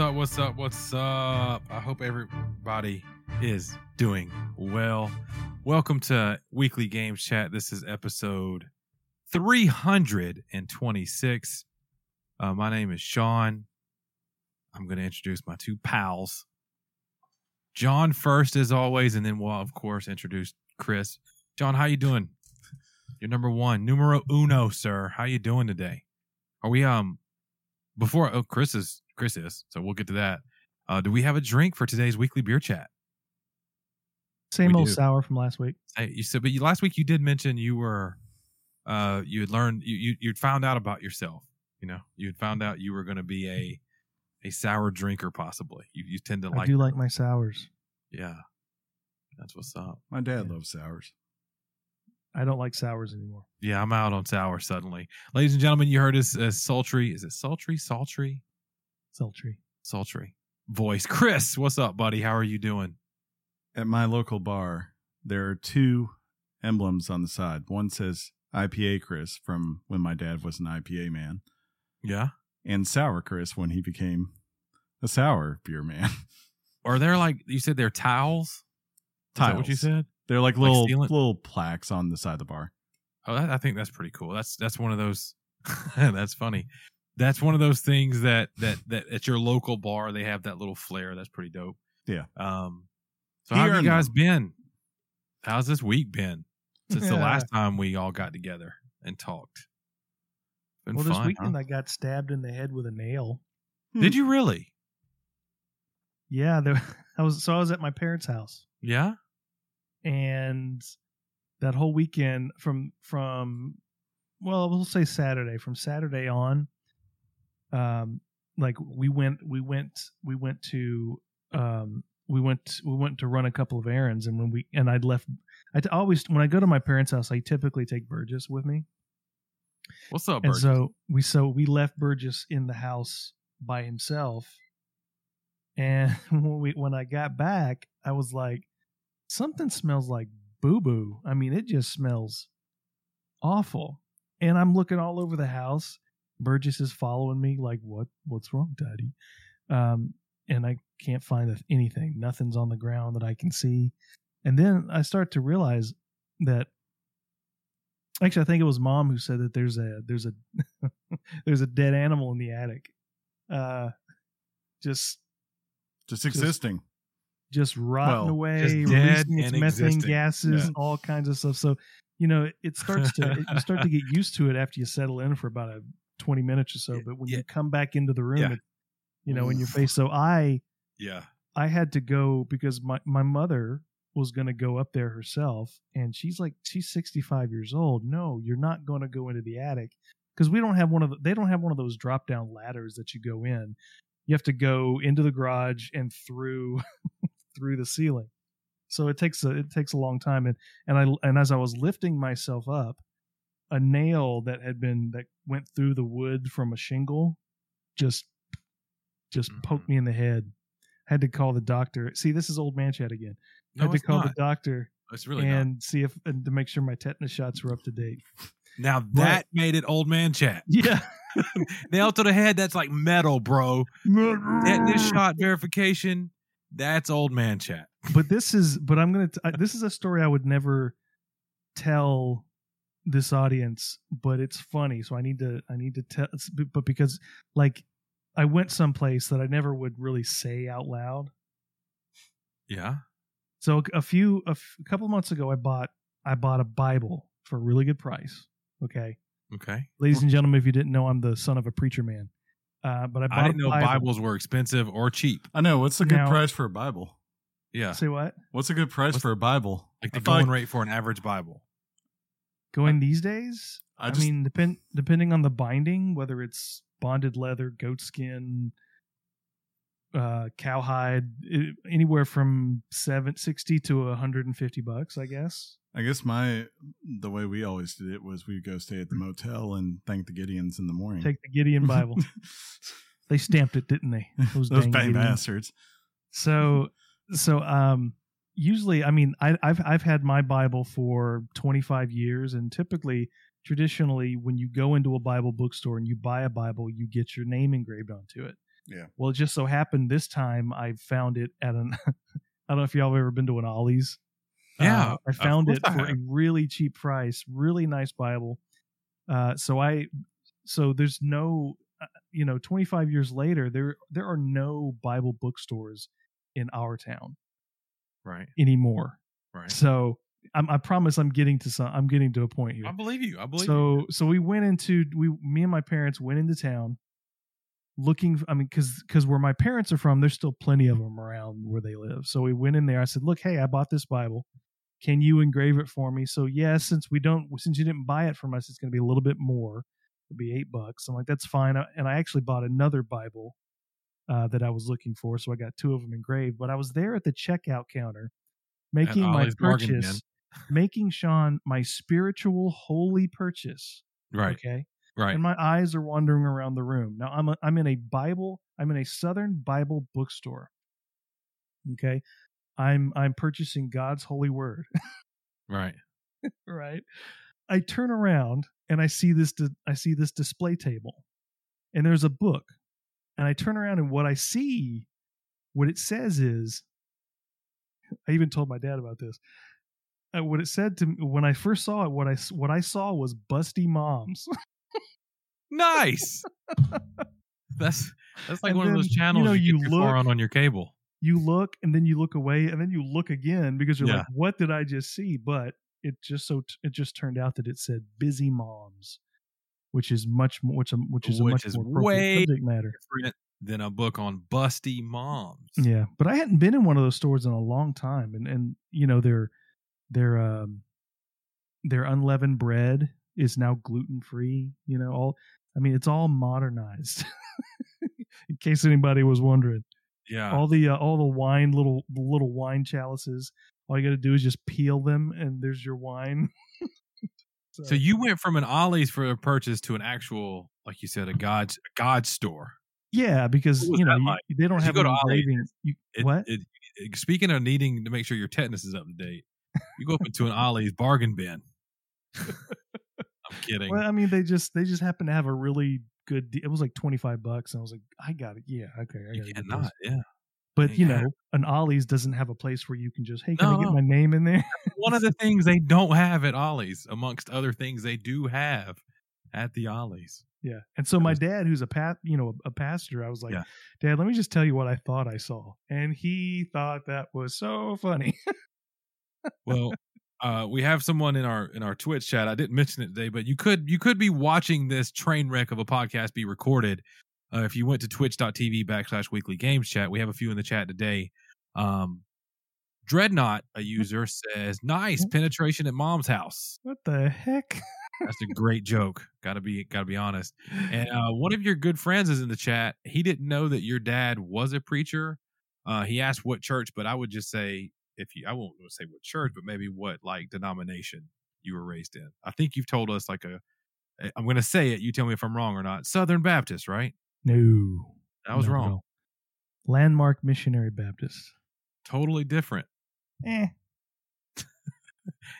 up? What's up? What's up? I hope everybody is doing well. Welcome to Weekly Games Chat. This is episode 326. Uh, my name is Sean. I'm going to introduce my two pals. John first, as always, and then we'll of course introduce Chris. John, how you doing? You're number one, numero uno, sir. How you doing today? Are we um before? Oh, Chris is Chris is. So we'll get to that. Uh, do we have a drink for today's weekly beer chat? Same We old do. sour from last week. Hey, you said, but you, last week you did mention you were, uh, you had learned you you you'd found out about yourself. You know, you had found out you were going to be a a sour drinker, possibly. You you tend to I like, I do like my sours. yeah. That's what's up. My dad Yeah. loves sours. I don't like sours anymore. Yeah, I'm out on sour suddenly. Ladies and gentlemen, you heard his uh, sultry. Is it sultry? Sultry? Sultry. Sultry voice. Chris, what's up, buddy? How are you doing? At my local bar, there are two emblems on the side. One says IPA Chris from when my dad was an IPA man, Yeah. and Sour Chris when he became a sour beer man. Are there like you said they're towels? Is that what you said? They're like Like little sealant? little plaques on the side of the bar. Oh, I think that's pretty cool. That's that's one of those. that's funny. That's one of those things that that that at your local bar they have that little flair. That's pretty dope. Yeah. Um. So He how have you guys them. been? How's this week been since the last time we all got together and talked? Been well, fun, this weekend huh? I got stabbed in the head with a nail. Did you really? Yeah, there, I was. So I was at my parents' house, Yeah. and that whole weekend from from well, we'll say Saturday. From Saturday on, um, like we went, we went, we went to, um, we went, we went to run a couple of errands, and when we and I'd left, I always when I go to my parents' house, I typically take Burgess with me. What's up, and Burgess? so we so we left Burgess in the house by himself. And when we when I got back, I was like, something smells like boo boo. I mean, it just smells awful. And I'm looking all over the house. Burgess is following me, like, what what's wrong, Daddy? Um, and I can't find anything. Nothing's on the ground that I can see. And then I start to realize that actually I think it was mom who said that there's a there's a there's a dead animal in the attic. Uh just Just existing. just rotting Well, away, just dead releasing its and methane existing. gases, Yeah. all kinds of stuff. So, you know, it starts to it, you start to get used to it after you settle in for about a 20 minutes or so, Yeah, but when yeah. you come back into the room, Yeah. it, you know, in your face. So I yeah. I had to go because my my mother was going to go up there herself and she's like she's 65 years old. No, you're not going to go into the attic because we don't have one of the, they don't have one of those drop down ladders that you go in. You have to go into the garage and through through the ceiling. So it takes a it takes a long time and and I and as I was lifting myself up, a nail that had been that went through the wood from a shingle just just Mhm. poked me in the head. Had to call the doctor. See, this is old man chat again. No, had to call not. the doctor It's really and not. see if and to make sure my tetanus shots were up to date. Now that made it old man chat. Yeah. Nail to the head. That's like metal, bro. Tetanus shot verification. That's old man chat. but this is but i'm gonna t- I- this is a story i would never tell this audience but it's funny so i need to i need to tell but but because like i went someplace that i never would really say out loud Yeah. so a few a, f- a couple of months ago i bought i bought a bible for a really good price okay Okay. ladies and gentlemen if you didn't know i'm the son of a preacher man uh, but i bought I didn't know bible. Bibles were expensive or cheap. I know. What's a good Now- price for a Bible? Yeah. say what What's a good price What's- for a Bible? Like the feel going like- rate for an average Bible. Going these days I I, just mean, depend depending on the binding, whether it's bonded leather, goat skin, uh, cowhide, i- anywhere from seven sixty to hundred and fifty bucks, I guess. I guess my the way we always did it was we'd go stay at the motel and thank the Gideons in the morning. Take the Gideon Bible. they stamped it, didn't they? Those dang bang bastards. So, so um, usually, I mean, I, I've I've had my Bible for twenty five years, and typically, traditionally, when you go into a Bible bookstore and you buy a Bible, you get your name engraved onto it. Yeah. Well, it just so happened this time I found it at an. I don't know if y'all have ever been to an Ollie's. Yeah, Uh, I found it for a really cheap price. Really nice Bible. Uh, so I, so there's no, uh, you know, 25 years later, there there are no Bible bookstores in our town Right. anymore. Right. So I'm, I promise I'm getting to some. I'm getting to a point here. I believe you. I believe you. so so we went into we me and my parents went into town looking i mean because because where my parents are from there's still plenty of them around where they live so we went in there i said look hey i bought this bible can you engrave it for me so yes since we don't since you didn't buy it from us it's going to be a little bit more it'll be eight bucks i'm like that's fine and i actually bought another bible uh, that i was looking for so i got two of them engraved but i was there at the checkout counter making my purchase making sean my spiritual holy purchase right. Okay. Right. And my eyes are wandering around the room. Now I'm a, I'm in a Bible. I'm in a Southern Bible bookstore. Okay. I'm I'm purchasing God's holy word. right. right. I turn around and I see this I see this display table, and there's a book, and I turn around and what I see, what it says is, I even told my dad about this. Uh, what it said to me when I first saw it, what I what I saw was busty moms. Nice. that's that's like And one of those then, you channels know, you, you get too far look- on on your cable. you look and then you look away and then you look again because you're Yeah. like what did i just see but it just so it just turned out that it said busy moms which is much more which, which is a Which much is more way subject matter than a book on busty moms. yeah but i hadn't been in one of those stores in a long time and and you know their their um their unleavened bread is now gluten free you know all i mean it's all modernized in case anybody was wondering Yeah. all the uh, all the wine little little wine chalices all you got to do is just peel them and there's your wine so you went from an Ollie's for a purchase to an actual, like you said, a God's a God store. yeah because you know that you- they don't Did you have go an to Ollie's? engraving you, It, what It, it- speaking of needing to make sure your tetanus is up to date, you go up into an Ollie's bargain bin. I'm kidding. well i mean they just they just happen to have a really good de- it was like 25 bucks and i was like i got it yeah okay I you cannot. Yeah. But you know an ollie's doesn't have a place where you can just hey can i get my name in there One of the things they don't have at Ollie's, amongst other things they do have at the Ollie's. yeah and so my dad who's a pat you know a pastor i was like Yeah. dad let me just tell you what i thought i saw and he thought that was so funny Well, uh, we have someone in our in our Twitch chat. I didn't mention it today, but you could you could be watching this train wreck of a podcast be recorded. Uh, if you went to twitch.tv backslash weekly games chat, we have a few in the chat today. Um, Dreadnought, a user, says, "Nice penetration at mom's house." what the heck That's a great joke. Got to be got to be honest. And uh, one of your good friends is in the chat. He didn't know that your dad was a preacher. Uh, he asked what church, but I would just say if you, I won't say what church, but maybe what like denomination you were raised in. I think you've told us like a. I'm going to say it. You tell me if I'm wrong or not. Southern Baptist, right? No I was at wrong. all. Landmark Missionary Baptist. Totally different. Eh,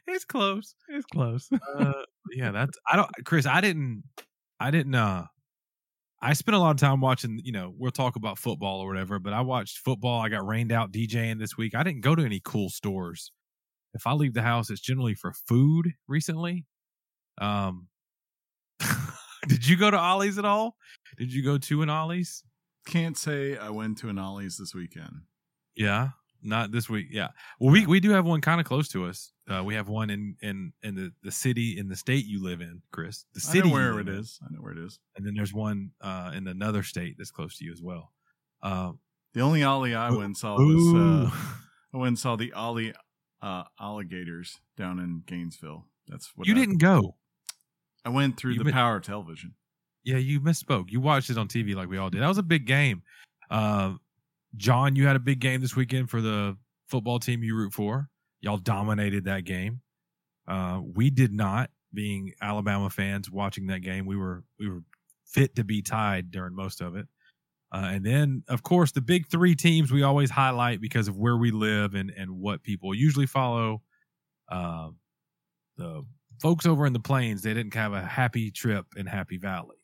It's close. it's close. uh, yeah, that's I don't Chris, I didn't I didn't uh I spent a lot of time watching, you know, we'll talk about football or whatever, but I watched football. I got rained out DJing this week. I didn't go to any cool stores. If I leave the house, it's generally for food recently. Um Did you go to Ollie's at all? Did you go to an Ollie's? Can't say I went to an Ollie's this weekend. Yeah, not this week. Yeah. Well, we we do have one kind of close to us. Uh, we have one in in in the the city in the state you live in, Chris. The I city know where it in. is. I know where it is. and then there's one uh, in another state that's close to you as well. Uh, The only Ollie I went and saw was uh, I went and saw the Ollie uh, alligators down in Gainesville. That's what you I, didn't go. I went through You the been- Power Television. Yeah, you misspoke. You watched it on TV like we all did. That was a big game. Uh, John, you had a big game this weekend for the football team you root for. Y'all dominated that game. Uh, we did not, being Alabama fans watching that game. We were we were fit to be tied during most of it. Uh, and then, of course, the big three teams we always highlight because of where we live and and what people usually follow. Uh, the folks over in the plains, they didn't have a happy trip in Happy Valley.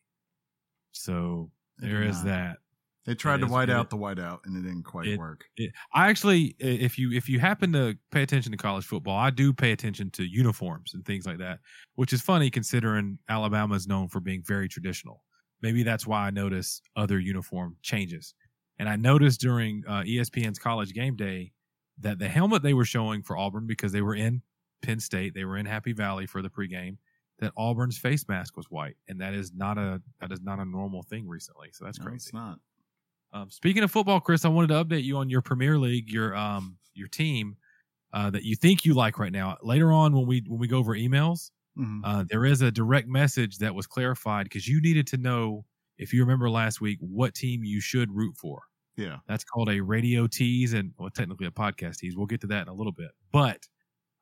So They there is not. that. They tried It to white it out the whiteout, and it didn't quite it- work. It- I actually, if you if you happen to pay attention to college football, I do pay attention to uniforms and things like that, which is funny considering Alabama is known for being very traditional. Maybe that's why I notice other uniform changes. And I noticed during uh, ESPN's College Game Day that the helmet they were showing for Auburn because they were in Penn State, they were in Happy Valley for the pregame. That Auburn's face mask was white, and that is not a that is not a normal thing recently. So that's No, crazy. it's not. Um, speaking of football, Chris, I wanted to update you on your Premier League, your um your team uh, that you think you like right now. Later on, when we when we go over emails, Mhm. uh, there is a direct message that was clarified because you needed to know if you remember last week what team you should root for. yeah. That's called a radio tease and well, technically a podcast tease. We'll get to that in a little bit. But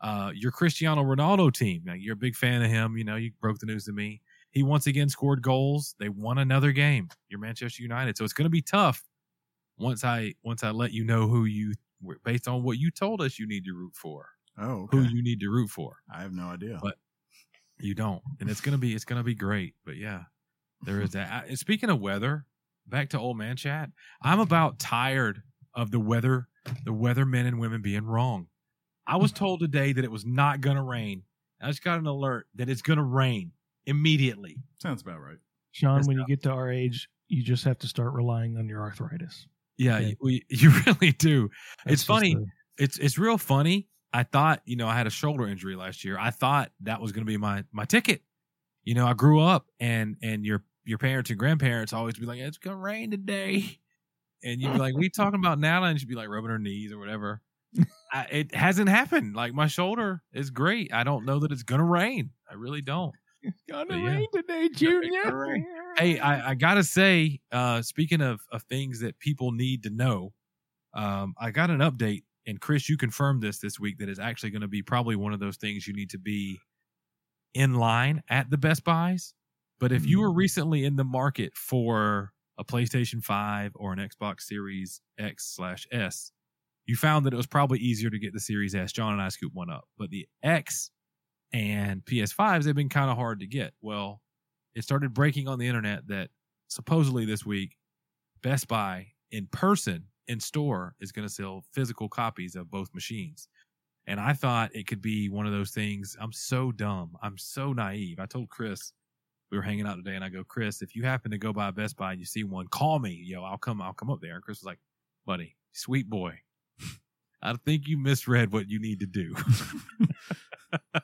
uh, your Cristiano Ronaldo team, now you're a big fan of him. You know, you broke the news to me. He once again scored goals. They won another game. You're Manchester United, so it's going to be tough. Once I once I let you know who you based on what you told us you need to root for, Oh, who you need to root for. I have no idea. But- You don't, and it's gonna be it's gonna be great. But yeah, there is that. I- speaking of weather, back to old man chat. I'm about tired of the weather, the weather men and women being wrong. I was told today that it was not gonna rain. I just got an alert that it's gonna rain immediately. Sounds about right. Sean, That's when you get to our age, you just have to start relying on your arthritis. Yeah, Okay. you, we, you really do. That's it's funny. the- it's it's real funny. I thought, you know, I had a shoulder injury last year. I thought that was going to be my my ticket. You know, I grew up and and your your parents and grandparents always be like, "It's going to rain today," and you'd be like, "We talking about now?" And she'd be like rubbing her knees or whatever. I, it hasn't happened. Like my shoulder is great. I don't know that it's going to rain. I really don't. It's gonna But yeah. rain today, Junior. rain. Hey, I, I gotta say, uh, speaking of, of things that people need to know, um, I got an update, and Chris, you confirmed this this week that is actually going to be probably one of those things you need to be in line at the Best Buys. But if you were recently in the market for a PlayStation Five or an Xbox Series X slash S, you found that it was probably easier to get the Series S. John and I scooped one up, but the X and PS5s they've been kind of hard to get. Well, it started breaking on the internet that supposedly this week Best Buy in person in store is going to sell physical copies of both machines. And I thought it could be one of those things. I'm so dumb. I'm so naive. I told Chris we were hanging out today, and I go, Chris, if you happen to go by Best Buy and you see one, call me. Yo, I'll come. I'll come up there. And Chris was like, buddy, sweet boy. I think you misread what you need to do.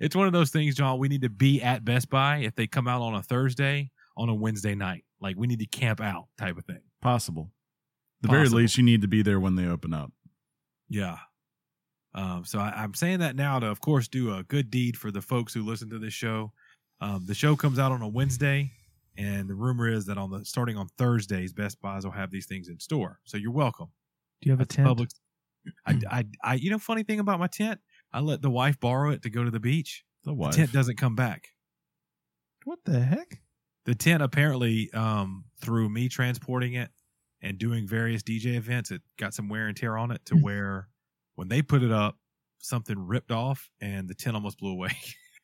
it's one of those things, John. We need to be at Best Buy if they come out on a Thursday on a Wednesday night. Like we need to camp out type of thing. Possible. The very least, you need to be there when they open up. Yeah. Um, so I, I'm saying that now to, of course, do a good deed for the folks who listen to this show. Um, the show comes out on a Wednesday, and the rumor is that on the starting on Thursdays, Best Buys will have these things in store. So you're welcome. Do you have a tent? public. I, I, I, you know, funny thing about my tent, I let the wife borrow it to go to the beach. The The tent doesn't come back. What the heck? the tent apparently um through me transporting it and doing various DJ events it got some wear and tear on it to where when they put it up something ripped off and the tent almost blew away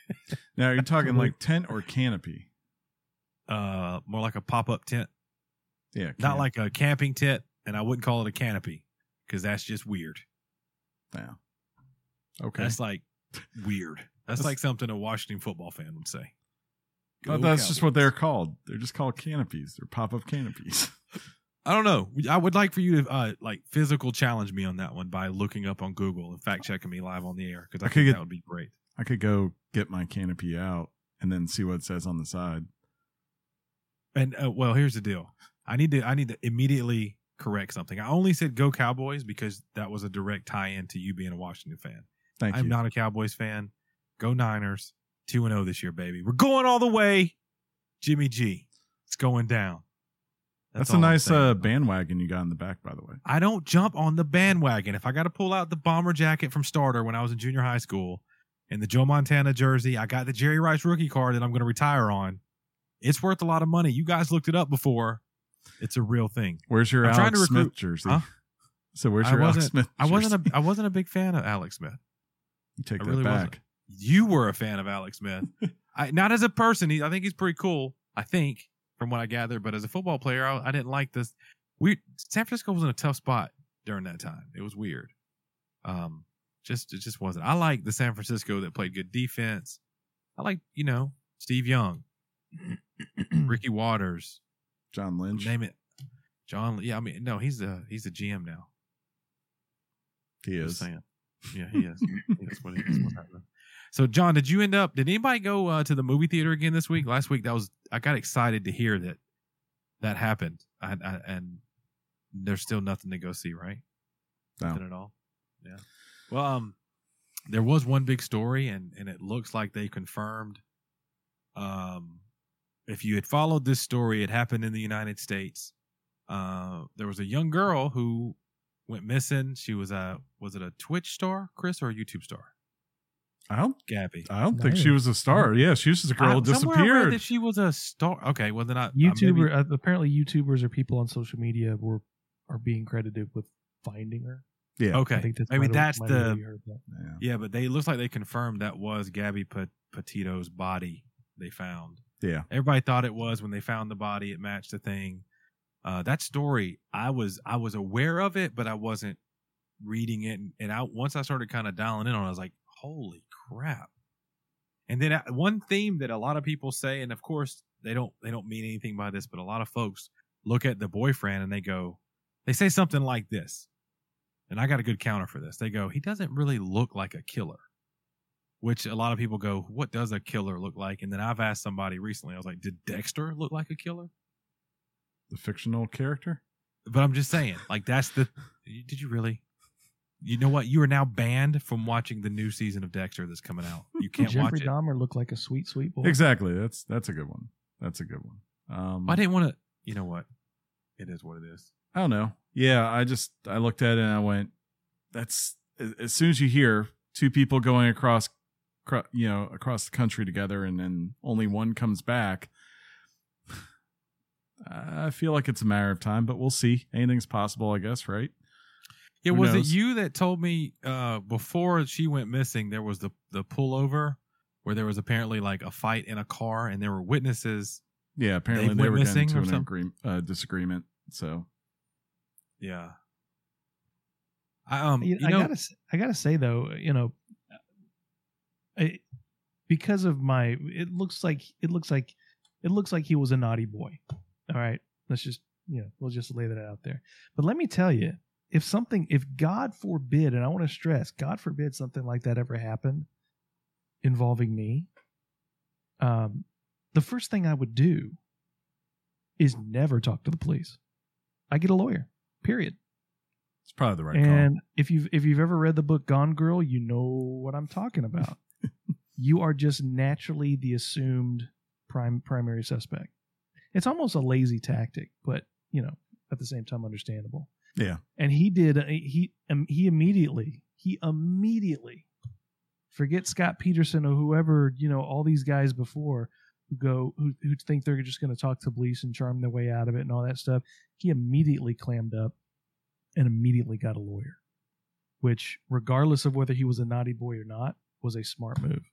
Now you're talking like tent or canopy. uh more like a pop-up tent Yeah. not like a camping tent and I wouldn't call it a canopy because that's just weird Yeah. Okay. that's like weird that's That's- like something a Washington football fan would say Well, Go that's just what they're called. They're just called canopies. They're pop up canopies. I don't know. I would like for you to uh, like physical challenge me on that one by looking up on Google and fact checking me live on the air because I, I could think get- that would be great. I could go get my canopy out and then see what it says on the side. And uh, well, here's the deal. I need to I need to immediately correct something. I only said go Cowboys because that was a direct tie in to you being a Washington fan. Thank you. I'm you. not a Cowboys fan. Go Niners. 2 and 0 this year, baby. We're going all the way. Jimmy G. It's going down. That's, all a nice uh, bandwagon you got in the back, by the way. I don't jump on the bandwagon. If I got to pull out the bomber jacket from starter when I was in junior high school and the Joe Montana jersey, I got the Jerry Rice rookie card that I'm going to retire on. It's worth a lot of money. You guys looked it up before. It's a real thing. Where's your I'm trying Alex to Smith jersey? Huh? So where's I your Alex wasn't- Smith? I wasn't jersey? a I wasn't a big fan of Alex Smith. You take I that really back. wasn't. You were a fan of Alex Smith. I, not as a person. He, I think he's pretty cool. I think from what I gathered. But as a football player, I, I didn't like this. We San Francisco was in a tough spot during that time. It was weird. Um, just it just wasn't. I like the San Francisco that played good defense. I like you know Steve Young, Ricky Watters, John Lynch. name it. John, yeah, I mean, no, he's a he's a GM now. He is. Yeah, he is. is what. What's. So, John, did you end up? Did anybody go uh, to the movie theater again this week? Last week, that was. I got excited to hear that that happened, I, I, and there's still nothing to go see, right? No. Nothing at all. Yeah. Well, um, there was one big story, and and it looks like they confirmed. Um, if you had followed this story, it happened in the United States. Uh, there was a young girl who went missing. She was a was it a Twitch star, Chris, or a YouTube star? I don't. Gabby. I don't think she was a star. Yeah, she was just a girl who I- somewhere I read disappeared. That she was a star. Okay, well then I I YouTuber maybe- uh, apparently YouTubers or people on social media were are being credited with finding her. yeah. okay, I think that's maybe might that's might have the you heard that. yeah. yeah, but they it looks like they confirmed that was Gabby Pat- Petito's body they found. Yeah. Everybody thought it was when they found the body. It matched the thing. Uh, that story, I was I was aware of it, but I wasn't reading it. And, and I once I started kind of dialing in on, it, I was like, "Holy crap!" And then uh, one theme that a lot of people say, and of course they don't they don't mean anything by this, but a lot of folks look at the boyfriend and they go, they say something like this, and I got a good counter for this. They go, "He doesn't really look like a killer." Which a lot of people go, what does a killer look like? And then I've asked somebody recently, I was like, did Dexter look like a killer? The fictional character. But I'm just saying, like that's the. Did you really? You know what? You are now banned from watching the new season of Dexter that's coming out. You can't Jeffrey watch it. Jeffrey Dahmer looked like a sweet, sweet boy. Exactly. That's that's a good one. That's a good one. Um, I didn't want to. You know what? It is what it is. I don't know. Yeah, I just I looked at it and I went, "That's as as soon as you hear two people going across, cro- you know, across the country together, and then only one comes back." I feel like it's a matter of time, but we'll see. Anything's possible, I guess, right? Yeah, Who was knows? it you that told me uh, before she went missing? There was the the pullover where there was apparently like a fight in a car, and there were witnesses. Yeah, apparently Dave they were getting missing to or an something? agree- uh, disagreement. So Yeah. I um You- you I gotta, s- I gotta say though, you know, I, because of my, it looks like it looks like it looks like he was a naughty boy. All right, let's just you know, we'll just lay that out there. But let me tell you, if something, if God forbid, and I want to stress, God forbid something like that ever happened involving me, um, the first thing I would do is never talk to the police. I get a lawyer. Period. it's probably the right thing. and if you've if you've ever read the book Gone Girl, you know what I'm talking about. You are just naturally the assumed prime primary suspect. It's almost a lazy tactic, but you know, at the same time, understandable. Yeah. And he did. He um, he immediately he immediately forget Scott Peterson or whoever you know all these guys before who go who who think they're just going to talk to police and charm their way out of it and all that stuff. He immediately clammed up and immediately got a lawyer, which, regardless of whether he was a naughty boy or not, was a smart move.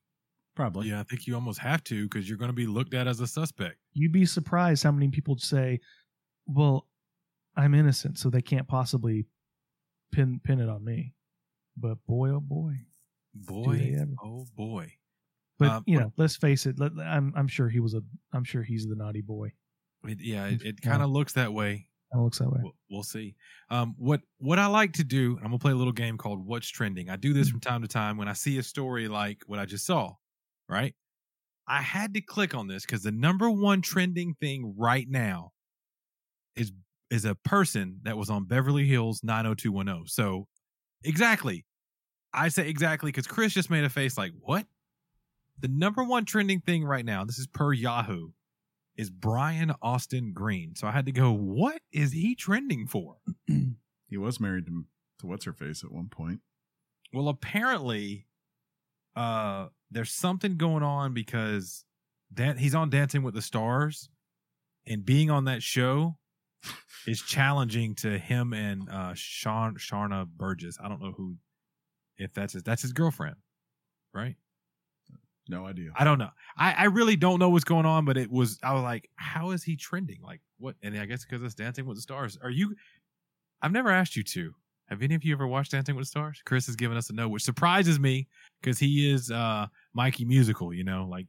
Probably. yeah, I think you almost have to because you're going to be looked at as a suspect. You'd be surprised how many people say, "Well, I'm innocent, so they can't possibly pin pin it on me." But boy, oh boy! Boy, oh boy. But Um, you know, let's face it. Let, I'm I'm sure he was a I'm sure he's the naughty boy. It, yeah, it, it kind of looks that way. Kind of looks that way. We'll, we'll see. Um, what what I like to do, I'm gonna play a little game called What's Trending. I do this from time to time when I see a story like what I just saw. Right, I had to click on this because the number one trending thing right now is is a person that was on Beverly Hills 90210. So exactly, I say exactly because Chris just made a face like what. The number one trending thing right now, this is per Yahoo, is Brian Austin Green. So I had to go, what is he trending for? He was married to, to what's her face at one point. Well, apparently, uh, there's something going on because he's on Dancing with the Stars, and being on that show is challenging to him and uh, Sean Sharna Burgess. I don't know who, if that's his, that's his girlfriend, right? No idea. I don't know. I, I really don't know what's going on, but it was. I was like, how is he trending? Like what? And I guess because it's Dancing with the Stars. Are you? I've never asked you to. Have any of you ever watched Dancing with the Stars? Chris has given us a no, which surprises me because he is uh Mikey musical. You know, like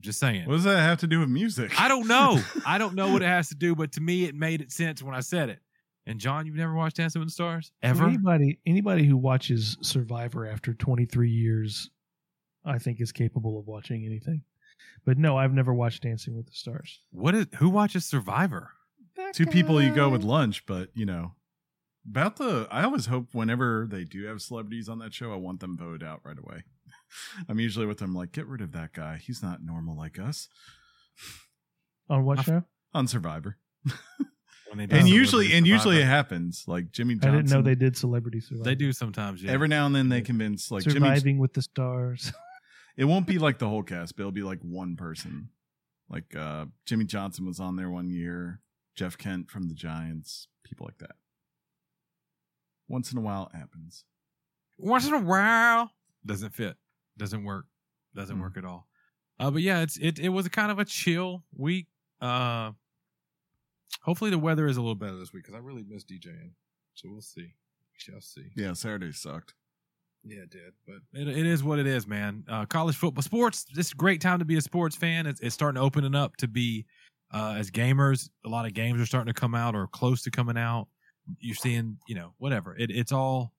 just saying. What does that have to do with music? I don't know. I don't know what it has to do, but to me, it made it sense when I said it. And John, you've never watched Dancing with the Stars ever? anybody anybody who watches Survivor after 23 years, I think is capable of watching anything. But no, I've never watched Dancing with the Stars. What is? Who watches Survivor? Two people you go with lunch, but you know. About the I always hope whenever they do have celebrities on that show, I want them voted out right away. I'm usually with them like, get rid of that guy. He's not normal like us. on what show? On Survivor. When they do and usually and usually it happens. Like Jimmy I didn't know they did Celebrity Survivor. They do sometimes. Yeah. Every now and then they convince like Jimmy Surviving with the Stars. It won't be like the whole cast, but it'll be like one person. Like uh Jimmy Johnson was on there one year, Jeff Kent from the Giants, people like that. Once in a while it happens. once in a while. Doesn't fit. Doesn't work. Doesn't Hmm. work at all. Uh but yeah it's it, it was kind of a chill week. Uh hopefully the weather is a little better this week because i really miss djing so we'll see. We shall see. Yeah, Saturday sucked. yeah it did but it, it is what it is man. Uh college football sports this a great time to be a sports fan. It's, it's starting to open up to be uh as gamers a lot of games are starting to come out or close to coming out you're seeing you know whatever it, it's all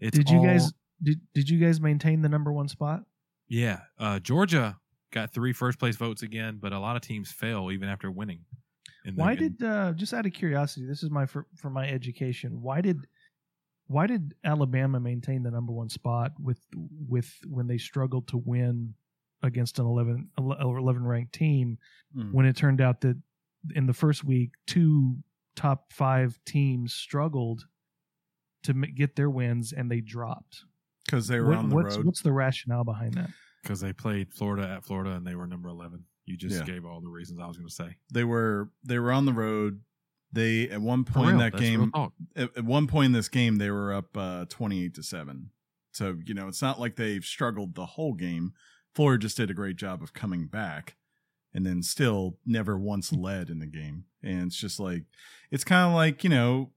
it's did you all- guys did did you guys maintain the number one spot? Yeah, uh, Georgia got three first place votes again, but a lot of teams fail even after winning. the- Why in- did uh, just out of curiosity? This is my for, for my education. Why did why did Alabama maintain the number one spot with with when they struggled to win against an 11, 11 ranked team Mm. when it turned out that in the first week two top five teams struggled to m- get their wins and they dropped. Because they were What- on the what's road. what's the rationale behind that? because they played Florida at Florida and they were number eleven. You just Yeah. gave all the reasons I was going to say. They were they were on the road. They at one point in that that's game at, at one point in this game they were up uh 28 to 7 so you know it's not like they've struggled the whole game florida just did a great job of coming back and then still never once hmm. led in the game and it's just like it's kind of like you know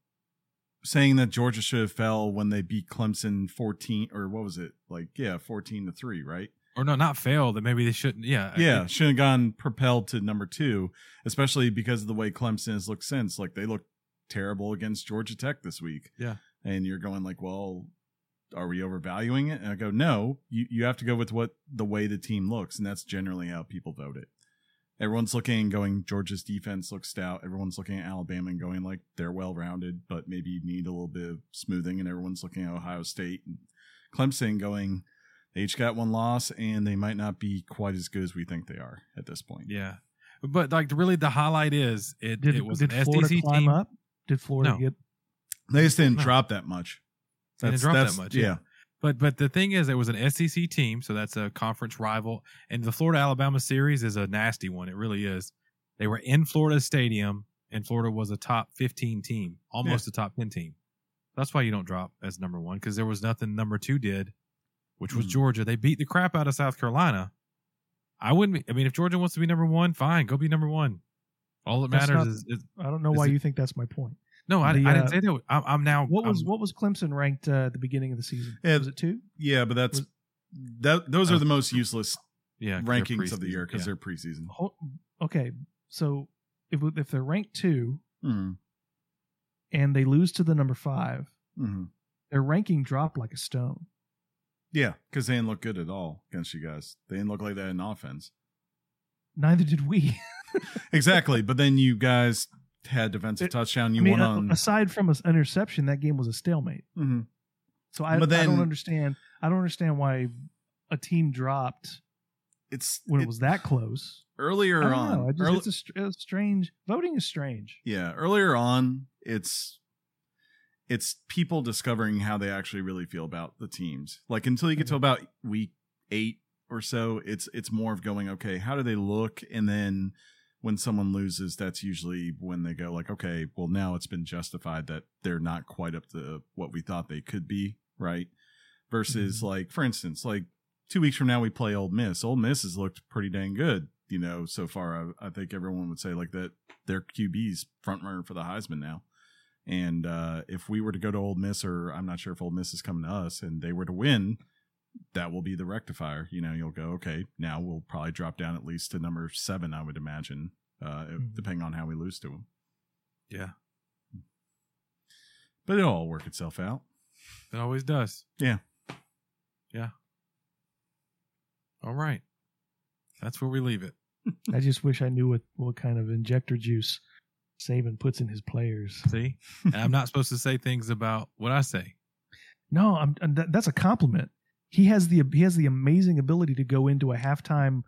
saying that georgia should have fell when they beat clemson 14 or what was it like yeah 14 to 3 right or no, not fail. That maybe they shouldn't. Yeah, yeah, shouldn't have gone propelled to number two, especially because of the way Clemson has looked since. Like they look terrible against Georgia Tech this week. Yeah. And you're going like, well, are we overvaluing it? And I go, no, you, you have to go with what the way the team looks, and that's generally how people vote it. Everyone's looking and going, Georgia's defense looks stout. Everyone's looking at Alabama and going like they're well rounded, but maybe you need a little bit of smoothing. And everyone's looking at Ohio State and Clemson going, they each got one loss, and they might not be quite as good as we think they are at this point. yeah. But like, really, the highlight is it. Did it was did an Florida SEC climb team. up? Did Florida No. get They just didn't No. drop that much. They didn't drop that much, yeah. But but the thing is, it was an SEC team, so that's a conference rival, and the Florida Alabama series is a nasty one. It really is. They were in Florida Stadium, and Florida was a top fifteen team, almost a top ten team. That's why you don't drop as number one because there was nothing number two did, which was Mm. Georgia. They beat the crap out of South Carolina. I wouldn't. Be, I mean, if Georgia wants to be number one, fine, go be number one. All that That's matters not- is, is I don't know why it- you think that's my point. No. I, The, I didn't uh, say that. I'm, I'm now. What was I'm- what was Clemson ranked uh, at the beginning of the season? Yeah. was it two? Yeah, but that's Was- that. Those are Uh, the most useless yeah 'cause they're rankings of the year because yeah. they're preseason. Okay, so if if they're ranked two Mm, and they lose to the number five, hmm their ranking dropped like a stone. Yeah, because they didn't look good at all against you guys. They didn't look like that in offense. Neither did we. Exactly, but then you guys had defensive It- touchdown. You I mean, won on. aside from an interception, that game was a stalemate. Mhm. So I, But I don't understand. I don't understand why a team dropped It's when it, it- was that close. earlier on. just, early- it's a, a strange voting is strange. yeah, earlier on, it's it's people discovering how they actually really feel about the teams. Like until you get to Mhm. about week eight or so, it's it's more of going, okay, how do they look? And then when someone loses, that's usually when they go like, okay, well now it's been justified that they're not quite up to what we thought they could be, right? Versus Mhm. like, for instance, like two weeks from now we play Ole Miss. Ole Miss has looked pretty dang good, you know, so far. I, I think everyone would say like that their QB's front runner for the Heisman now. And uh, if we were to go to Ole Miss, or I'm not sure if Ole Miss is coming to us, and they were to win, that will be the rectifier. You know, you'll go, okay, now we'll probably drop down at least to number seven, I would imagine, uh, Mhm. depending on how we lose to them. Yeah, But it'll all work itself out. it always does. Yeah. Yeah. All right. That's where we leave it. I just wish I knew what, what kind of injector juice Saban puts in his players. See, And I'm not supposed to say things about what I say. No, I'm, and that, that's a compliment. He has the he has the amazing ability to go into a halftime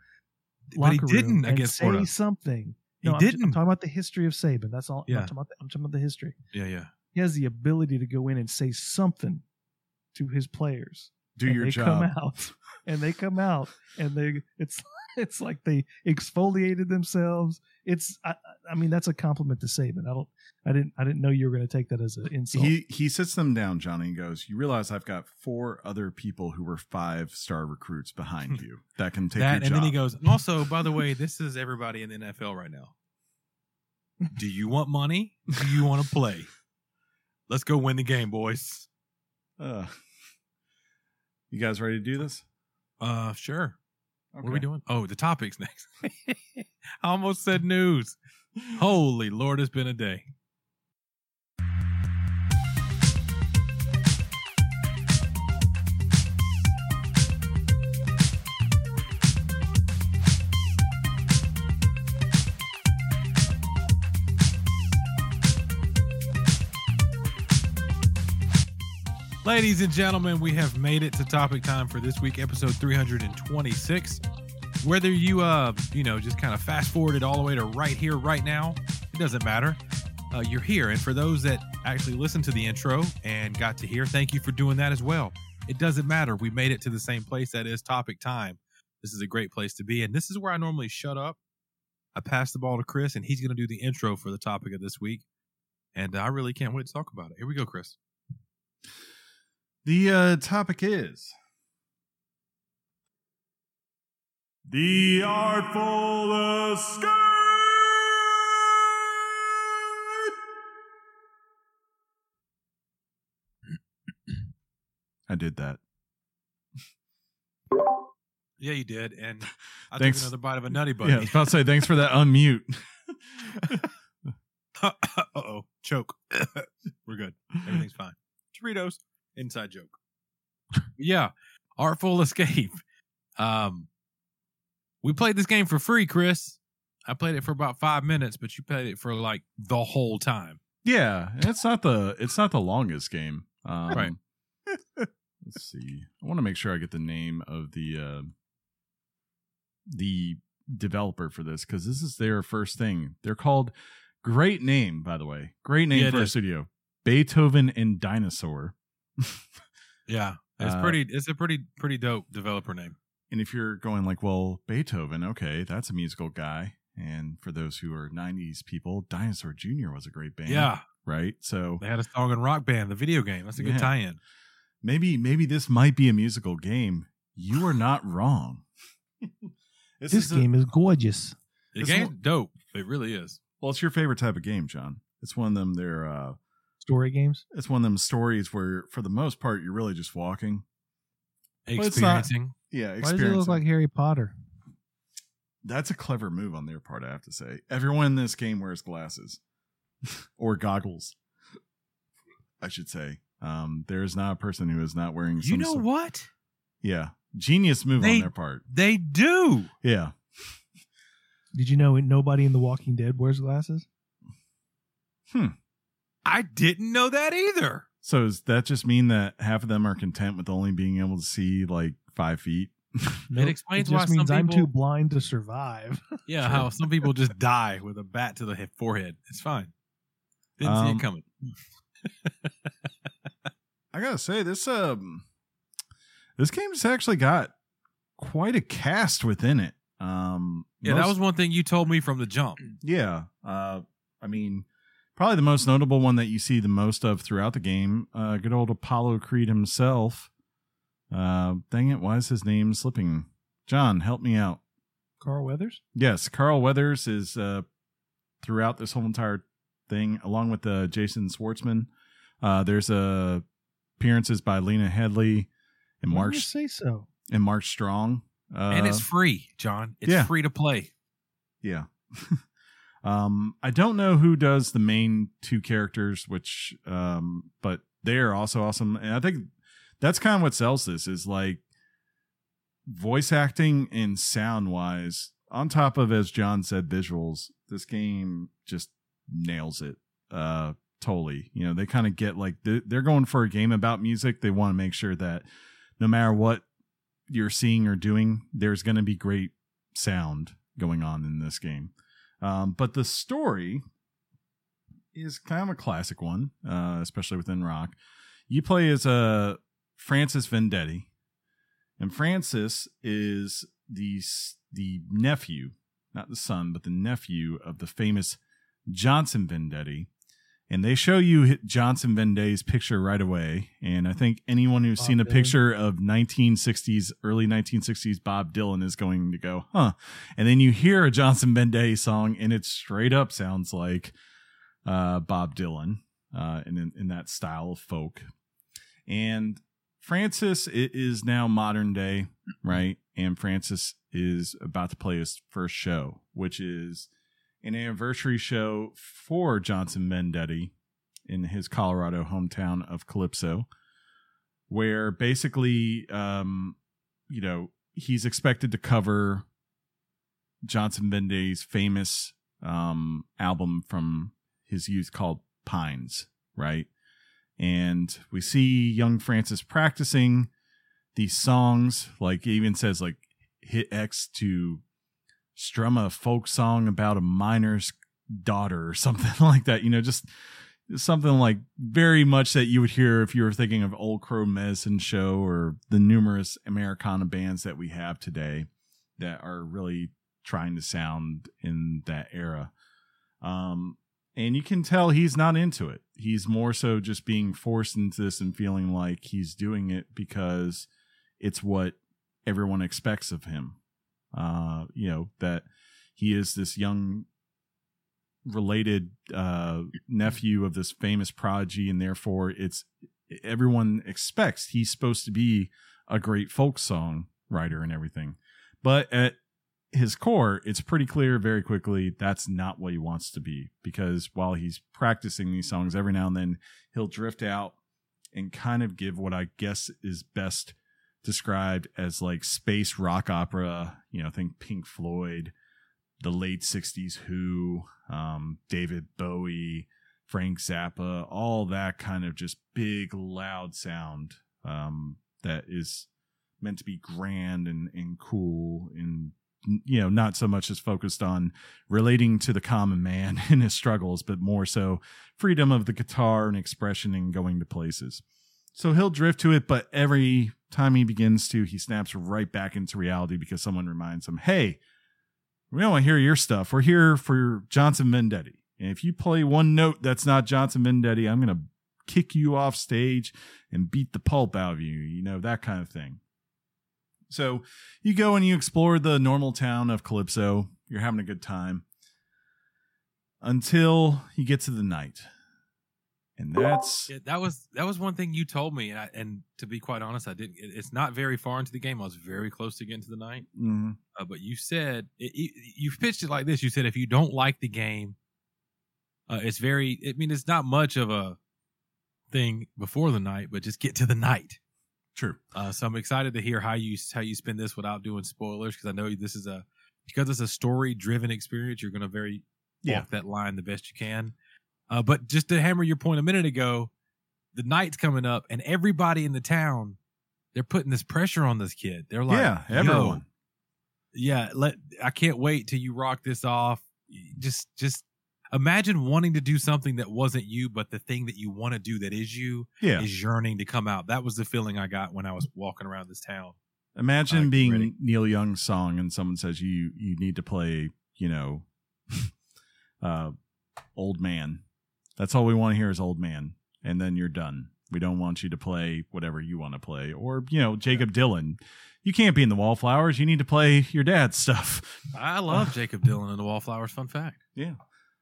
But he locker didn't room and against say Florida. something. He No, I'm, ju- I'm didn't. talking about the history of Saban. That's all. I'm, Yeah. talking about the, I'm talking about the history. Yeah, yeah. He has the ability to go in and say something to his players. Do your they job. come out and they come out and they it's it's like they exfoliated themselves it's i, I mean that's a compliment to say. Saban. i don't i didn't i didn't know you were going to take that as an insult He he sits them down, Johnny, and goes, "You realize I've got four other people who were five star recruits behind you that can take that, your and job." then he goes. Also, by the way, this is everybody in the NFL right now. Do you want money? Do you want to play? Let's go win the game, boys. Uh, you guys ready to do this? Uh, sure. What are we doing? Oh, the topics next. I almost said news. Holy Lord, it's been a day. Ladies and gentlemen, we have made it to topic time for this week, episode 326. Whether you, uh, you know, just kind of fast forwarded all the way to right here, right now, it doesn't matter. Uh, you're here. And for those that actually listened to the intro and got to hear, thank you for doing that as well. It doesn't matter. We made it to the same place. That is topic time. This is a great place to be. And this is where I normally shut up. I pass the ball to Chris, and he's going to do the intro for the topic of this week. And I really can't wait to talk about it. Here we go, Chris. The uh, topic is the artful escape. I did that. Yeah, you did. And I Thanks. took another bite of a nutty Yeah, I was about to say thanks for that unmute. uh oh, choke. We're good. Everything's fine. Doritos, inside joke. yeah, Artful Escape. Um, we played this game for free, Chris. I played it for about five minutes, but you played it for like the whole time. Yeah, it's not the it's not the longest game. Um, Right. Let's see. I want to make sure I get the name of the uh, the developer for this because this is their first thing. They're called great name, by the way. Great name Yeah, for a studio. Beethoven and Dinosaur. Yeah, it's Uh, pretty. It's a pretty pretty dope developer name. And if you're going like, well, Beethoven, okay, that's a musical guy. And for those who are '90s people, Dinosaur Jr. was a great band. Yeah, right. So they had a song in Rock Band, the video game. That's a good tie-in. maybe maybe this might be a musical game. You are not wrong. this is a- game is gorgeous The This game's one- dope. It really is. well, it's your favorite type of game, John. It's one of them. They're uh, story games it's one of them stories where, for the most part, you're really just walking. it's not- Experiencing. Yeah, why does it experiencing. look like harry potter That's a clever move on their part, I have to say. Everyone in this game wears glasses or goggles. I should say. Um, there is not a person who is not wearing. You know sort- what? Yeah, genius move They- on their part. They do. Yeah, did you know nobody in the walking dead wears glasses I didn't know that either. So does that just mean that half of them are content with only being able to see like five feet? Nope. explains it why just some means i'm too blind to survive Yeah, how some people just die with a bat to the forehead. It's fine. Didn't see Um, it coming. I gotta say this um this game's actually got quite a cast within it. Um, Yeah, that was one thing you told me from the jump. yeah. Uh, I mean, probably the most notable one that you see the most of throughout the game. Uh, good old Apollo Creed himself. Uh, dang it! Why is his name slipping? John, help me out. Carl Weathers. Yes, Carl Weathers is uh, throughout this whole entire thing, along with uh, Jason Schwartzman. Uh, there's uh, appearances by Lena Headey and Why Mark say so. and Mark Strong. Uh, and it's free, John. It's yeah. free to play. Yeah. um, I don't know who does the main two characters, which, um, but they are also awesome. And I think that's kind of what sells this is like voice acting and sound wise, on top of, as John said, visuals, this game just nails it. Uh, totally. You know, they kind of get like, they're, they're going for a game about music. They want to make sure that no matter what you're seeing or doing, there's going to be great sound going on in this game. Um, but the story is kind of a classic one, uh, especially within rock. You play as a Francis Vendetti, and Francis is the the nephew, not the son, but the nephew of the famous Johnson Vendetti. And they show you Johnson Vendetti's picture right away. And I think anyone who's Bob seen a Dylan. picture of 1960s, early 1960s Bob Dylan is going to go, huh? And then you hear a Johnson Vendetti song, and it straight up sounds like uh, Bob Dylan uh, in, in that style of folk. And Francis is now modern day, right? And Francis is about to play his first show, which is an anniversary show for Johnson Vendetti in his Colorado hometown of Calypso, where basically, um, you know, he's expected to cover Johnson Vendetti's famous um, album from his youth called Pines, right? And we see young Francis practicing these songs. Like, he even says, like, hit X to strum a folk song about a miner's daughter or something like that. You know, just something like very much that you would hear if you were thinking of Old Crow Medicine Show or the numerous Americana bands that we have today that are really trying to sound in that era. Um, and you can tell he's not into it. He's more so just being forced into this and feeling like he's doing it because it's what everyone expects of him. Uh, you know, that he is this young related uh nephew of this famous prodigy and therefore it's everyone expects he's supposed to be a great folk song writer and everything. But at his core it's pretty clear very quickly that's not what he wants to be because while he's practicing these songs every now and then he'll drift out and kind of give what i guess is best described as like space rock opera you know think pink floyd the late 60s who um, david bowie frank zappa all that kind of just big loud sound um, that is meant to be grand and, and cool and you know not so much as focused on relating to the common man and his struggles but more so freedom of the guitar and expression and going to places so he'll drift to it but every time he begins to he snaps right back into reality because someone reminds him hey we don't want to hear your stuff. We're here for Johnson Vendetti. And if you play one note that's not Johnson Vendetti, I'm going to kick you off stage and beat the pulp out of you, you know, that kind of thing. So you go and you explore the normal town of Calypso. You're having a good time until you get to the night. And that's Yeah, that was that was one thing you told me, and, I, and to be quite honest, I didn't. it- It's not very far into the game. I was very close to getting to the night, mhm. uh, but you said it, you, you pitched it like this. You said if you don't like the game, uh, it's very. I mean, it's not much of a thing before the night, but just get to the night. true. Uh, so I'm excited to hear how you how you spend this without doing spoilers because I know this is a because it's a story driven experience. You're going to very Yeah. walk that line the best you can. Uh, but just to hammer your point a minute ago, the night's coming up and everybody in the town they're putting this pressure on this kid. They're like, yeah, everyone. yeah, let I can't wait till you rock this off. Just just imagine wanting to do something that wasn't you, but the thing that you want to do that is you Yeah. is yearning to come out. That was the feeling I got when I was walking around this town. Imagine Uh, being ready. Neil Young's song and someone says you you need to play, you know, uh old man. That's all we want to hear is old man and then you're done. We don't want you to play whatever you want to play. Or, you know, Jakob Dylan. You can't be in the Wallflowers. You need to play your dad's stuff. I love Jakob Dylan and the Wallflowers. Fun fact. Yeah,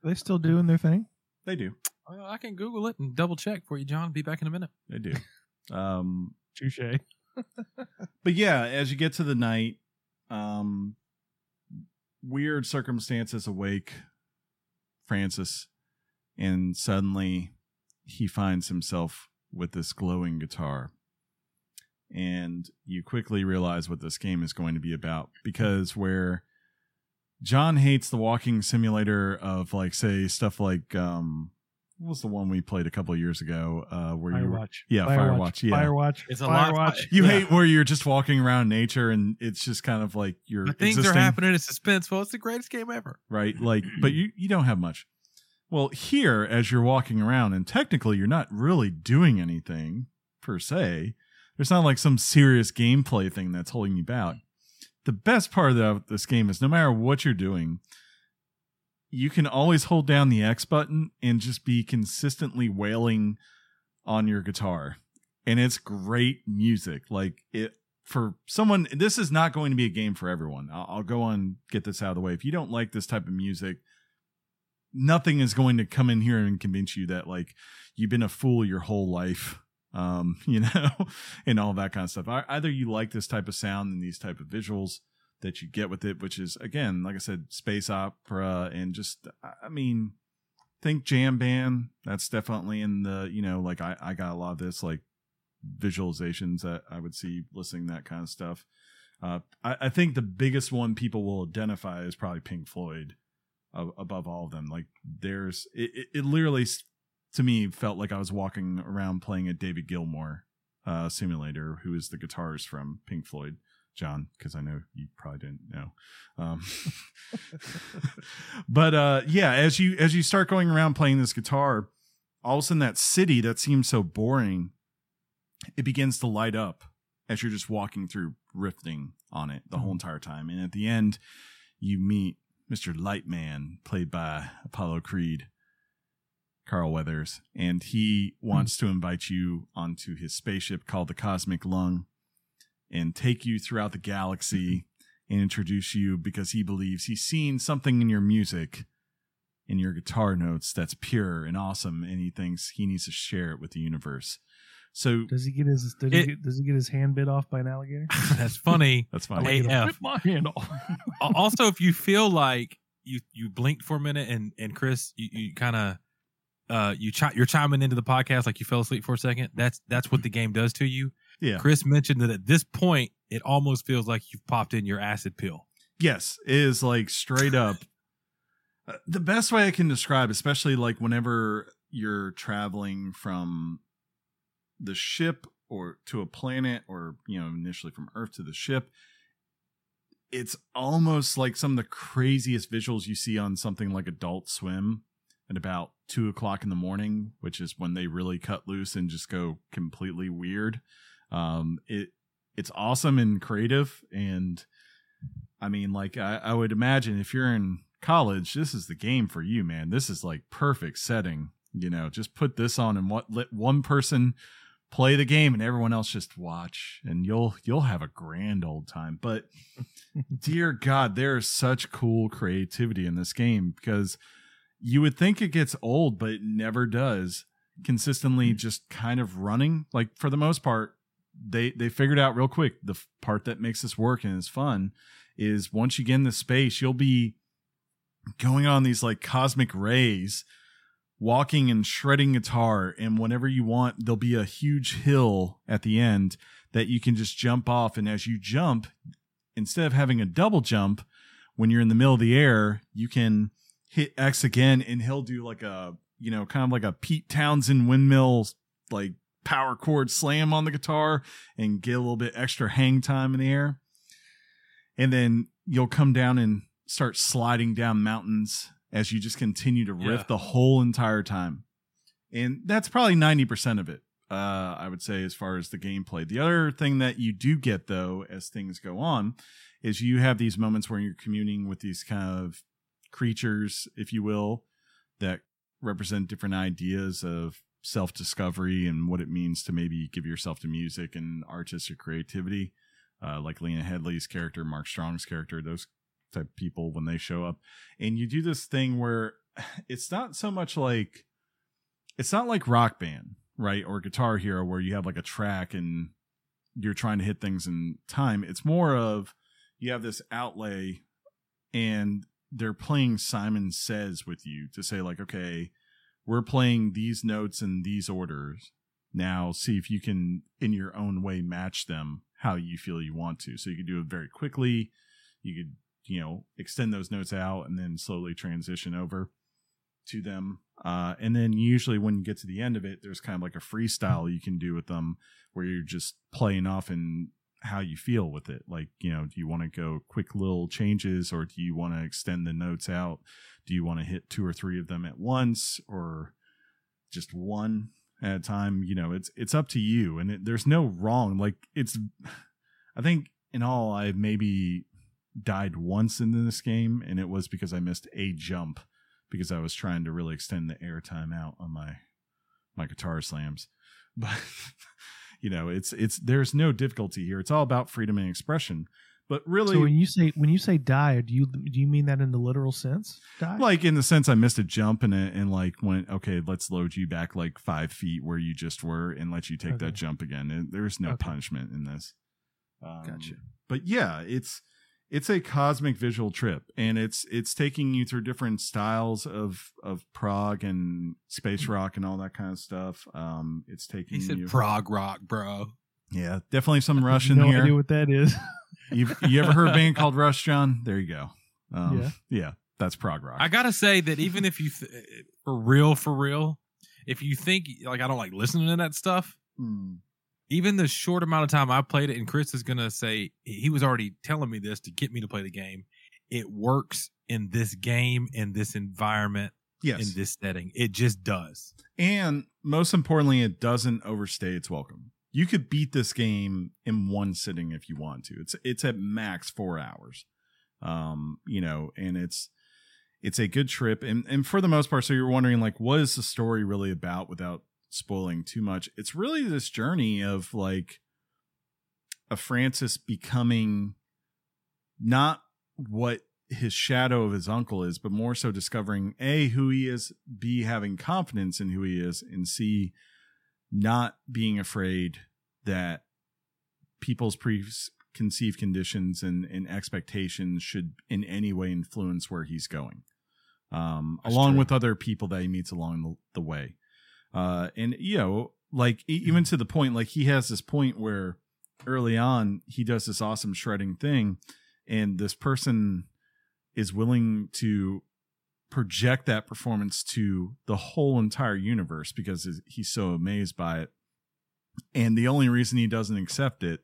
they still doing their thing. they do. Well, I can Google it and double check for you, John. Be back in a minute. They do. um, Touche. but yeah, as you get to the night, um, weird circumstances awake Francis, and suddenly he finds himself with this glowing guitar. And you quickly realize what this game is going to be about because where John hates the walking simulator of like say stuff like um what was the one we played a couple of years ago uh where you were Firewatch. yeah, Firewatch, yeah. Firewatch. It's a lot- Firewatch. you Yeah. hate where you're just walking around nature and it's just kind of like you're But things existing, are happening. It's suspenseful. It's the greatest game ever. right like but you you don't have much well here as you're walking around and technically you're not really doing anything per se there's not like some serious gameplay thing that's holding you back. The best part of this game is no matter what you're doing you can always hold down the x button and just be consistently wailing on your guitar. And it's great music. Like it for someone this is not going to be a game for everyone. I'll, I'll go on get this out of the way. If you don't like this type of music nothing is going to come in here and convince you that like you've been a fool your whole life um you know and all that kind of stuff either you like this type of sound and these type of visuals that you get with it which is again like i said space opera and just i mean think jam band. That's definitely in the you know like i i got a lot of this like visualizations that i would see listening that kind of stuff. Uh i, I think the biggest one people will identify is probably pink floyd above all of them. Like there's it, it, it literally to me felt like i was walking around playing a david gilmour uh simulator who is the guitarist from pink floyd. John because i know you probably didn't know. Um but uh yeah as you as you start going around playing this guitar all of a sudden that city that seems so boring it begins to light up as you're just walking through riffing on it the whole entire time. And at the end you meet mr lightman played by apollo creed carl weathers and he wants to invite you onto his spaceship called the cosmic lung and take you throughout the galaxy and introduce you because he believes he's seen something in your music in your guitar notes that's pure and awesome and he thinks he needs to share it with the universe so Does he get his does, It- he get, does he get his hand bit off by an alligator? That's funny. that's I fine like. AF. Rip my hand off. Also, if you feel like you you blinked for a minute and and Chris, you, you kind of uh you chi- you're chiming into the podcast like you fell asleep for a second. That's that's what the game does to you. yeah Chris mentioned that at this point, it almost feels like you've popped in your acid pill. yes it is like straight up uh, the best way i can describe especially like whenever you're traveling from the ship or to a planet or you know initially from earth to the ship it's almost like some of the craziest visuals you see on something like adult swim at about two o'clock in the morning which is when they really cut loose and just go completely weird. Um it it's awesome and creative. And i mean like i, I would imagine if you're in college this is the game for you man. This is like perfect setting. You know just put this on and what let one person play the game and everyone else just watch and you'll you'll have a grand old time. But dear god there is such cool creativity in this game because you would think it gets old but it never does. Consistently hmm. just kind of running. Like for the most part they they figured out real quick the part that makes this work and is fun is once you get in the space you'll be going on these like cosmic rays walking and shredding guitar and whenever you want there'll be a huge hill at the end that you can just jump off. And as you jump instead of having a double jump when you're in the middle of the air you can hit x again and he'll do like a you know kind of like a pete townshend windmill like power chord slam on the guitar and get a little bit extra hang time in the air. And then you'll come down and start sliding down mountains as you just continue to riff Yeah. the whole entire time and that's probably 90% of it uh, i would say as far as the gameplay the other thing that you do get though as things go on is you have these moments where you're communing with these kind of creatures if you will that represent different ideas of self discovery and what it means to maybe give yourself to music and artistic creativity, uh, like Lena Headey's character, Mark Strong's character, those type people when they show up. And you do this thing where it's not so much like it's not like rock band, right? Or guitar hero where you have like a track and you're trying to hit things in time. It's more of you have this outlay and they're playing Simon Says with you to say, like, okay, we're playing these notes in these orders. Now see if you can, in your own way, match them how you feel you want to. So you could do it very quickly. You could, you know, extend those notes out and then slowly transition over to them. Uh, and then usually when you get to the end of it, there's kind of like a freestyle you can do with them where you're just playing off and how you feel with it. Like, you know, do you want to go quick little changes or do you want to extend the notes out? Do you want to hit two or three of them at once or just one at a time? You know, it's it's up to you and it, there's no wrong. Like it's I think in all I maybe died once in this game and it was because I missed a jump because I was trying to really extend the air time out on my my guitar slams. But you know, it's it's there's no difficulty here. It's all about freedom and expression. But really, So when you say when you say die, do you do you mean that in the literal sense? Die? like in the sense I missed a jump and it and like went okay, let's load you back like five feet where you just were and let you take Okay. that jump again. And there's no Okay. punishment in this. Um, Gotcha. But yeah, it's it's a cosmic visual trip, and it's it's taking you through different styles of of prog and space rock and all that kind of stuff. Um, it's taking He said you, prog rock, bro. yeah, definitely some Russian no here. idea what that is. you you ever heard a band called Rush, John? There you go. Um, Yeah. yeah, that's prog rock. I gotta say that even if you, th- for real, for real, if you think like I don't like listening to that stuff, Hmm. Even the short amount of time I played it, and Chris is gonna say he was already telling me this to get me to play the game. It works in this game, in this environment, Yes, in this setting. It just does. And most importantly, it doesn't overstay its welcome. You could beat this game in one sitting if you want to. It's it's at max four hours. Um, you know, and it's it's a good trip. And and for the most part, so you're wondering like what is the story really about without spoiling too much? It's really this journey of like a Francis becoming not what his shadow of his uncle is, but more so discovering A, who he is, B, having confidence in who he is, and C, not being afraid that people's preconceived conditions and, and expectations should in any way influence where he's going. Um, along true. with other people that he meets along the, the way. Uh, and you know, like even to the point, like he has this point where early on he does this awesome shredding thing, and this person is willing to project that performance to the whole entire universe because he's so amazed by it. And the only reason he doesn't accept it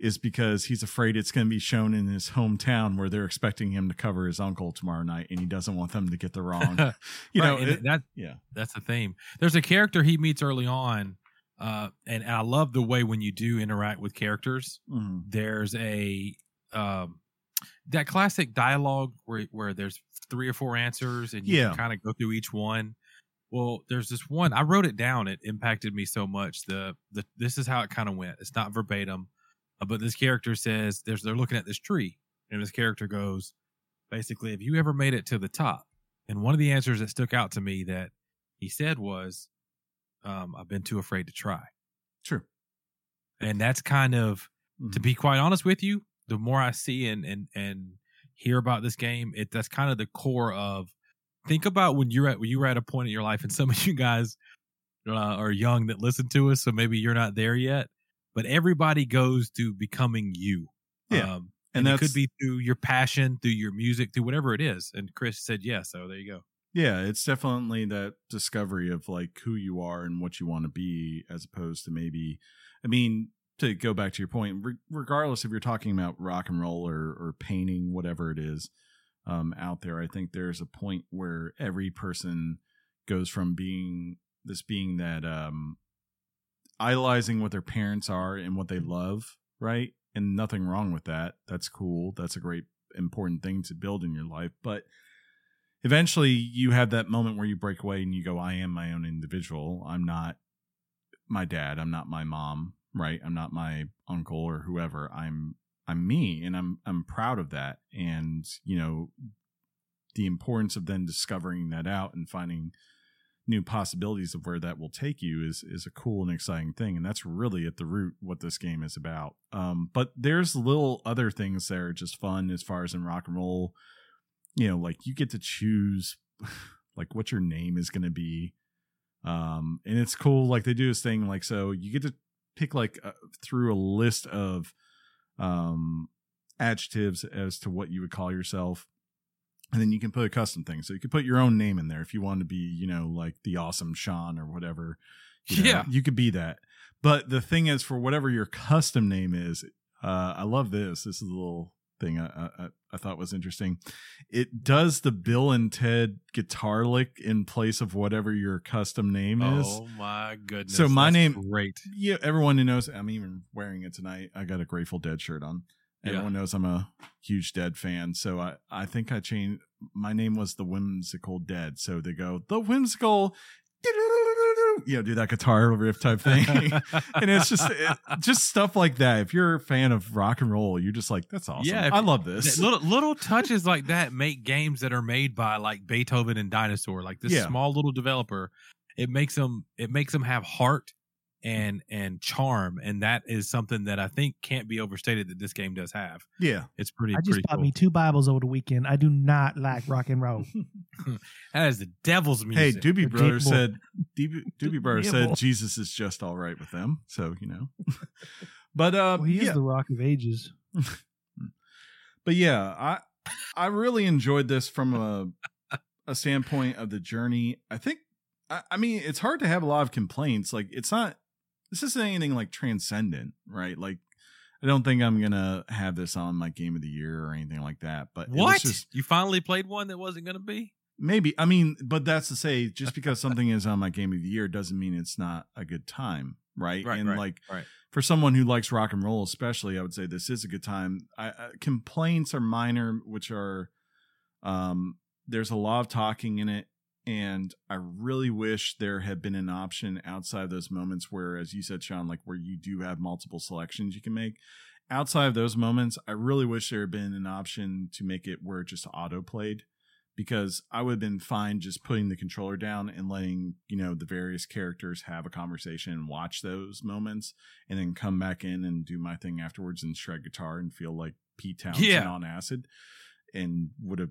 is because he's afraid it's going to be shown in his hometown where they're expecting him to cover his uncle tomorrow night and he doesn't want them to get the wrong. you know, Right, and it- that yeah. that's the theme. There's a character he meets early on, uh, and I love the way when you do interact with characters. Mhm. there's a um that classic dialogue where where there's three or four answers and you Yeah. kind of go through each one. Well, there's this one I wrote it down. It impacted me so much. The the this is how it kind of went. It's not verbatim, uh, but this character says there's they're looking at this tree, and this character goes, basically, have you ever made it to the top? And one of the answers that stuck out to me that he said was, um, I've been too afraid to try. True. And that's kind of to Mhm. be quite honest with you, the more I see and and and hear about this game, it that's kind of the core of. Think about when you're at when you were at a point in your life, and some of you guys uh, are young that listen to us, so maybe you're not there yet. But everybody goes to becoming you. Yeah. um, And and, it could be through your passion, through your music, through whatever it is. And Chris said yes, so there you go. Yeah, it's definitely that discovery of like who you are and what you want to be, as opposed to maybe, I mean, to go back to your point, re- regardless if you're talking about rock and roll or, or painting, whatever it is um, out there, I think there's a point where every person goes from being this being that um, idolizing what their parents are and what they love, right? And nothing wrong with that. That's cool. That's a great important thing to build in your life, but eventually you have that moment where you break away and you go, I am my own individual. I'm not my dad. I'm not my mom, right? I'm not my uncle or whoever. I'm I'm me and I'm I'm proud of that. And, you know, the importance of then discovering that out and finding new possibilities of where that will take you is is a cool and exciting thing and that's really at the root what this game is about. Um, but there's little other things that are just fun as far as in rock and roll. You know like you get to choose like what your name is going to be. Um and it's cool like they do this thing like so you get to pick like uh, through a list of um adjectives as to what you would call yourself and then you can put a custom thing so you could put your own name in there if you want to be you know like the awesome sean or whatever you know, Yeah. you could be that but the thing is for whatever your custom name is uh i love this this is a little thing i i, I thought was interesting it does the bill and ted guitar lick in place of whatever your custom name is Oh my goodness! So my That's name- great. yeah, everyone who knows, I'm even wearing it tonight. I got a Grateful Dead shirt on. Yeah. Everyone knows I'm a huge Dead fan, so I I think I changed. My name was the Whimsical Dead, so they go the Whimsical, you know, do that guitar riff type thing, and it's just it, just stuff like that. If you're a fan of rock and roll, you're just like, that's awesome. Yeah, I love this. little little touches like that make games that are made by like Beethoven and Dinosaur, like this Yeah. small little developer. It makes them it makes them have heart and and charm, and that is something that I think can't be overstated that this game does have. yeah, It's pretty. I just pretty bought cool. me two Bibles over the weekend. I do not like rock and roll. That is the devil's music hey, music. Doobie The Brothers said Doobie, Doobie Brothers Devil. said Jesus is just all right with them, so you know. but uh, Well, he yeah. is the Rock of Ages. but yeah, I I really enjoyed this from a a standpoint of the journey. I think I, I mean it's hard to have a lot of complaints. Like it's not this isn't anything like transcendent, right? Like I don't think I'm gonna have this on my game of the year or anything like that. But what? just you finally played one that wasn't to be? maybe I mean, but that's to say, just because something is on my game of the year doesn't mean it's not a good time, right? Right, and right, like right. for someone who likes rock and roll, especially, I would say this is a good time. I, I, complaints are minor, which are um, there's a lot of talking in it, and I really wish there had been an option outside of those moments where, as you said, Sean, like where you do have multiple selections you can make. Outside of those moments, I really wish there had been an option to make it where it just auto played because I would have been fine just putting the controller down and letting, you know, the various characters have a conversation and watch those moments and then come back in and do my thing afterwards and shred guitar and feel like Pete Townshend Yeah. on acid and would have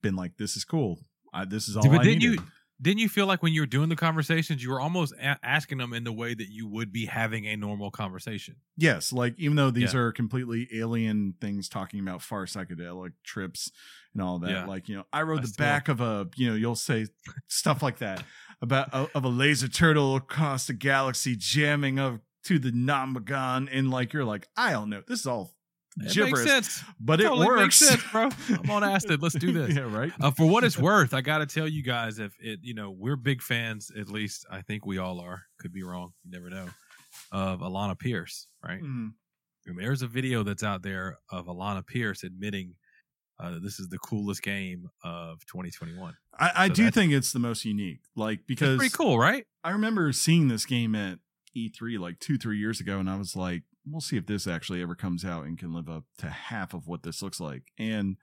been like, this is cool. I, this is all But I didn't needed. you didn't you feel like when you were doing the conversations, you were almost a- asking them in the way that you would be having a normal conversation? Yes, like even though these Yeah. are completely alien things talking about far psychedelic trips and all that, Yeah. like you know, I rode I the still- back of a, you know, you'll say stuff like that about a, of a laser turtle across the galaxy jamming up to the Namagon, and like you're like, I don't know, this is all It gibberish, makes sense. but it Totally works, makes sense, bro. I'm on acid. Let's do this. yeah, right. Uh, for what it's worth, I got to tell you guys, if it, you know, we're big fans. At least I think we all are. Could be wrong. You never know. Of Alana Pierce, right? And there's a video that's out there of Alana Pierce admitting uh, that this is the coolest game of 2021. I, I So do think it's the most unique, like It's because pretty cool, right? I remember seeing this game at E3 like two, three years ago, and I was like, we'll see if this actually ever comes out and can live up to half of what this looks like. And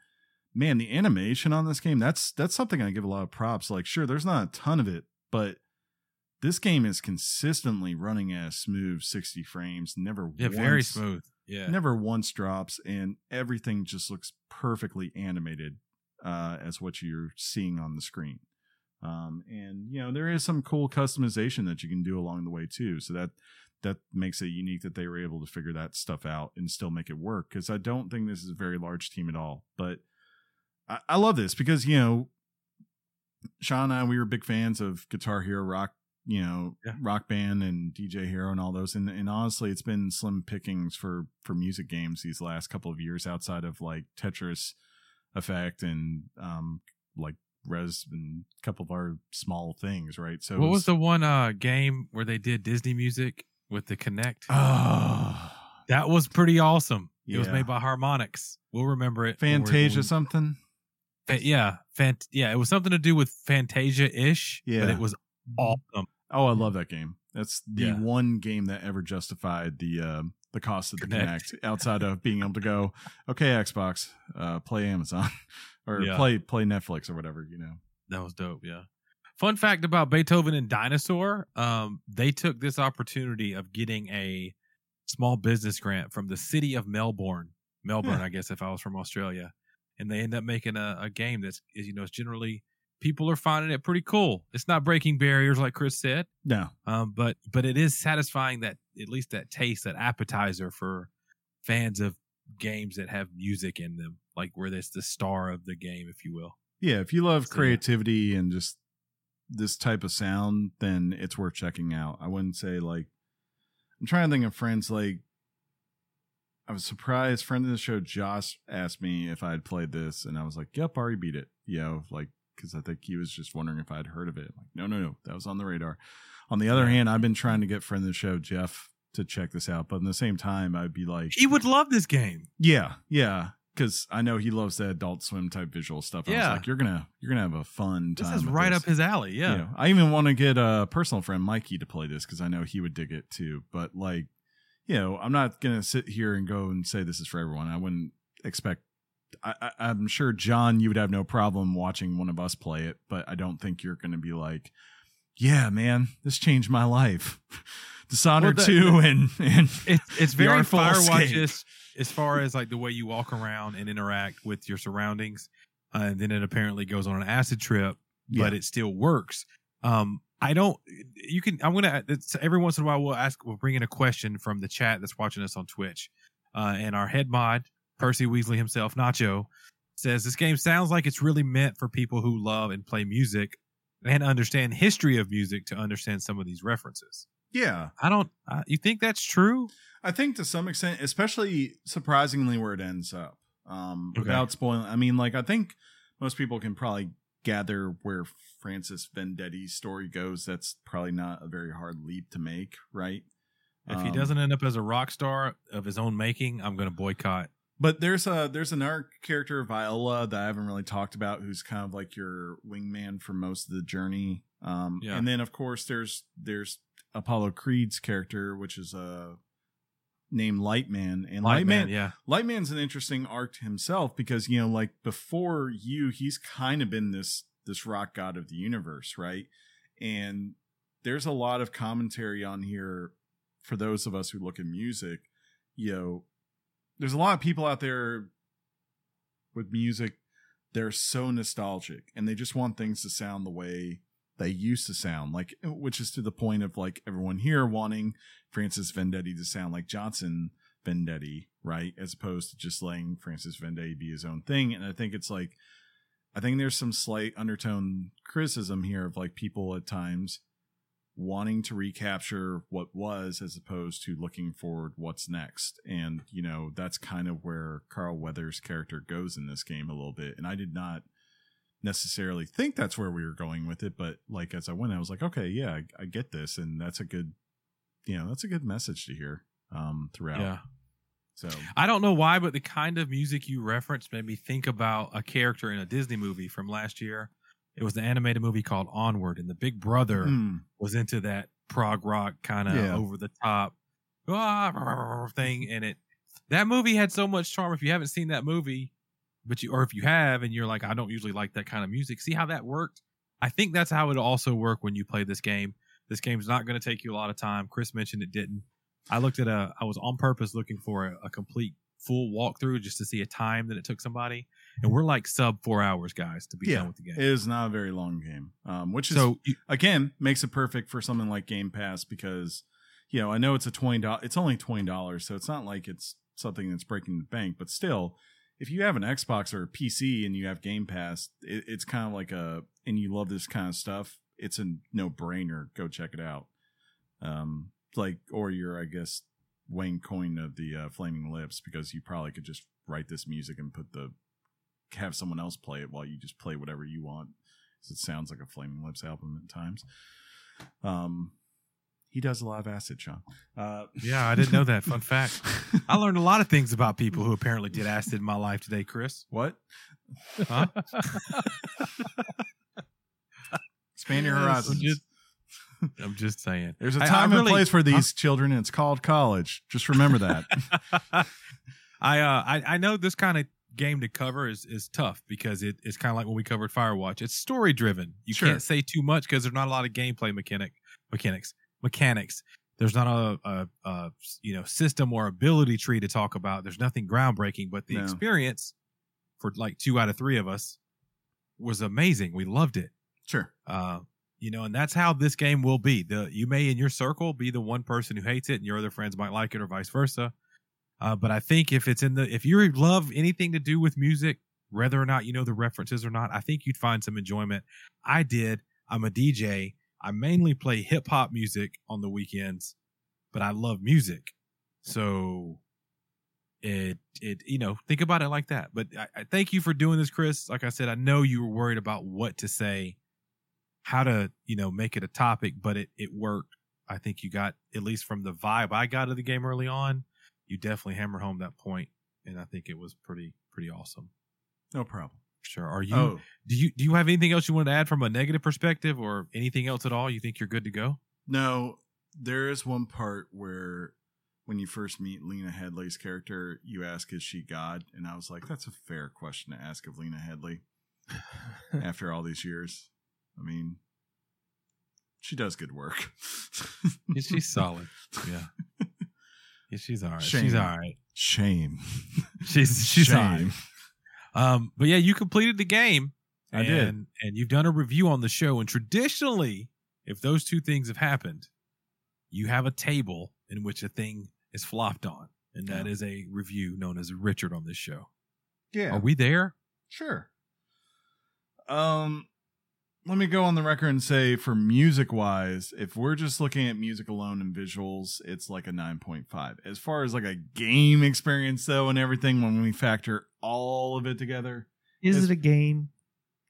man, the animation on this game, that's that's something I give a lot of props. Like, sure, there's not a ton of it, but this game is consistently running at a smooth 60 frames, never Yeah, once, very smooth. Yeah. never once drops, and everything just looks perfectly animated uh, as what you're seeing on the screen. Um, and you know there is some cool customization that you can do along the way too. So that that makes it unique that they were able to figure that stuff out and still make it work. Because I don't think this is a very large team at all. But I, I love this because you know Sean and I we were big fans of Guitar Hero Rock, you know, Yeah. Rock Band and DJ Hero and all those. And and honestly, it's been slim pickings for for music games these last couple of years outside of like Tetris Effect and um like Rez and a couple of our small things, right? So what it was the one uh, game where they did Disney music with the Kinect? oh that was pretty awesome. It was made by Harmonix. We'll remember it. Fantasia something? Fa- yeah, fant- yeah, it was something to do with Fantasia ish. but Yeah. it was awesome. Oh, I love that game. That's the Yeah. one game that ever justified the uh, the cost of the Kinect. Kinect outside of being able to go, okay, Xbox, uh, play Amazon or Yeah. play play Netflix or whatever, you know. That was dope. Yeah. Fun fact about Beethoven and Dinosaur: um, they took this opportunity of getting a small business grant from the city of Melbourne, Melbourne, Yeah. I guess, if I was from Australia, and they end up making a, a game that's is, you know it's generally people are finding it pretty cool. It's not breaking barriers like Chris said, No, um, but but it is satisfying that at least that taste, that appetizer for fans of games that have music in them, like where that's the star of the game, if you will. yeah, if you love creativity and just this type of sound, then it's worth checking out. I wouldn't say like I'm trying to think of friends like I was surprised. Friend of the show, Josh, asked me if I had played this, and I was like, "Yep, already beat it." You know, like because I think he was just wondering if I'd heard of it. like, no, no, no, that was on the radar. On the other hand, I've been trying to get friend of the show, Jeff, to check this out, but in the same time, I'd be like, He would love this game. yeah, yeah, because I know he loves the Adult Swim type visual stuff. I Yeah. was like, you're gonna you're gonna have a fun This time. is right this. up his alley. Yeah. You know, I even want to get a personal friend Mikey to play this because I know he would dig it too. But like, you know, I'm not gonna sit here and go and say this is for everyone. I wouldn't expect. I, I, I'm sure John, you would have no problem watching one of us play it, but I don't think you're gonna be like, yeah, man, this changed my life. Dishonored Well, the- two and and It's it's very Firewatch. As far as like the way you walk around and interact with your surroundings. Uh, and then it apparently goes on an acid trip, but it still works. Um, I don't. You can. I'm gonna. Every once in a while, we'll ask. We'll bring in a question from the chat that's watching us on Twitch. Uh, and our head mod, Percy Weasley himself, Nacho, says this game sounds like it's really meant for people who love and play music and understand history of music to understand some of these references. Yeah. I don't. Uh, you think that's true? I think to some extent, especially surprisingly where it ends up. Um, Okay. without spoiling, I mean, like I think most people can probably gather where Francis Vendetti's story goes. That's probably not a very hard leap to make, right? If he Um, doesn't end up as a rock star of his own making, I'm going to boycott. But there's a there's another character Viola that I haven't really talked about, who's kind of like your wingman for most of the journey. Um, Yeah. and then of course there's there's Apollo Creed's character, which is uh, named Lightman, and Lightman, Lightman, yeah, Lightman's an interesting arc himself because you know, like before you, he's kind of been this this rock god of the universe, right? And there's a lot of commentary on here for those of us who look at music. You know, there's a lot of people out there with music. They're so nostalgic, and they just want things to sound the way they used to sound, like which is to the point of like everyone here wanting Francis Vendetti to sound like Johnson Vendetti, right? As opposed to just letting Francis Vendetti be his own thing. And I think it's like, I think there's some slight undertone criticism here of like people at times wanting to recapture what was as opposed to looking forward what's next. And, you know, that's kind of where Carl Weathers' character goes in this game a little bit. And I did not necessarily think that's where we were going with it, but like as I went, I was like, okay, yeah, I, I get this. And that's a good, you know, that's a good message to hear um throughout. yeah. So I don't know why, but the kind of music you referenced made me think about a character in a Disney movie from last year. It was the animated movie called Onward, and the Big Brother mm, was into that prog rock kind of Yeah. over the top ah, thing, and it that movie had so much charm. If you haven't seen that movie, but you or if you have and you're like, I don't usually like that kind of music. See how that worked? I think that's how it'll also work when you play this game. This game's not going to take you a lot of time. Chris mentioned it didn't. I looked at a. I was on purpose looking for a, a complete full walkthrough just to see a time that it took somebody, and we're like sub four hours, guys, to be Yeah, done with the game. it is not a very long game. Um, which is so again makes it perfect for something like Game Pass because you know I know it's a twenty dollars. It's only twenty dollars, so it's not like it's something that's breaking the bank. But still, if you have an Xbox or a PC and you have Game Pass, it, it's kind of like a and you love this kind of stuff. It's a no brainer. Go check it out. Um, like or you're I guess Wayne Coyne of the uh, Flaming Lips because you probably could just write this music and put the have someone else play it while you just play whatever you want. It sounds like a Flaming Lips album at times. Um, he does a lot of acid, Sean. Uh, yeah, I didn't know that. Fun fact. I learned a lot of things about people who apparently did acid in my life today, Chris. what? Huh? Expand your horizons. Just- I'm just saying. There's a time really- and place for these children, and it's called college. Just remember that. I uh I, I know this kind of game to cover is is tough because it, it's kind of like when we covered Firewatch. It's story driven. You Sure. can't say too much because there's not a lot of gameplay mechanic mechanics mechanics. There's not a, a, a you know system or ability tree to talk about. There's nothing groundbreaking, but the No. experience for like two out of three of us was amazing. We loved it. sure. Uh, you know, and that's how this game will be. The you may in your circle be the one person who hates it, and your other friends might like it, or vice versa. Uh, but I think if it's in the if you love anything to do with music, whether or not you know the references or not, I think you'd find some enjoyment. I did. I'm a DJ. I mainly play hip hop music on the weekends, but I love music. So it it you know think about it like that. But I, I thank you for doing this, Chris. Like I said, I know you were worried about what to say, how to you know make it a topic, but it it worked. I think you got at least from the vibe I got of the game early on, you definitely hammer home that point, and I think it was pretty pretty awesome. No problem. Sure. Are you oh, do you do you have anything else you want to add from a negative perspective or anything else at all? You think you're good to go? no. There is one part where when you first meet Lena Headey's character, you ask, Is she God? And I was like, That's a fair question to ask of Lena Headey after all these years. I mean, she does good work. She's solid. Yeah. Yeah, she's all right. Shame. She's all right. Shame. She's she's all right. Shame. Um, but yeah, you completed the game. I and, did. and you've done a review on the show. And traditionally, if those two things have happened, you have a table in which a thing is flopped on, and that Yeah. is a review known as Richard on this show. Yeah. Are we there? Sure. Um, let me go on the record and say, for music wise, if we're just looking at music alone and visuals, it's like a nine point five. As far as like a game experience, though, and everything, when we factor all of it together, Is it a game?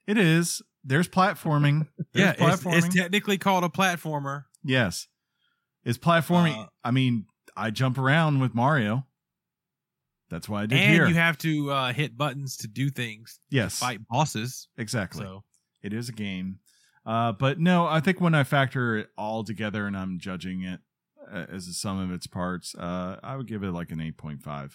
it is. There's platforming. yeah, There's it's, platforming. it's technically called a platformer. yes, it's platforming. Uh, I mean, I jump around with Mario. That's why I did and here. you have to uh, hit buttons to do things, yes, fight bosses. exactly. So It is a game. Uh, but no, I think when I factor it all together and I'm judging it uh, as a sum of its parts, uh, I would give it like an 8.5. Like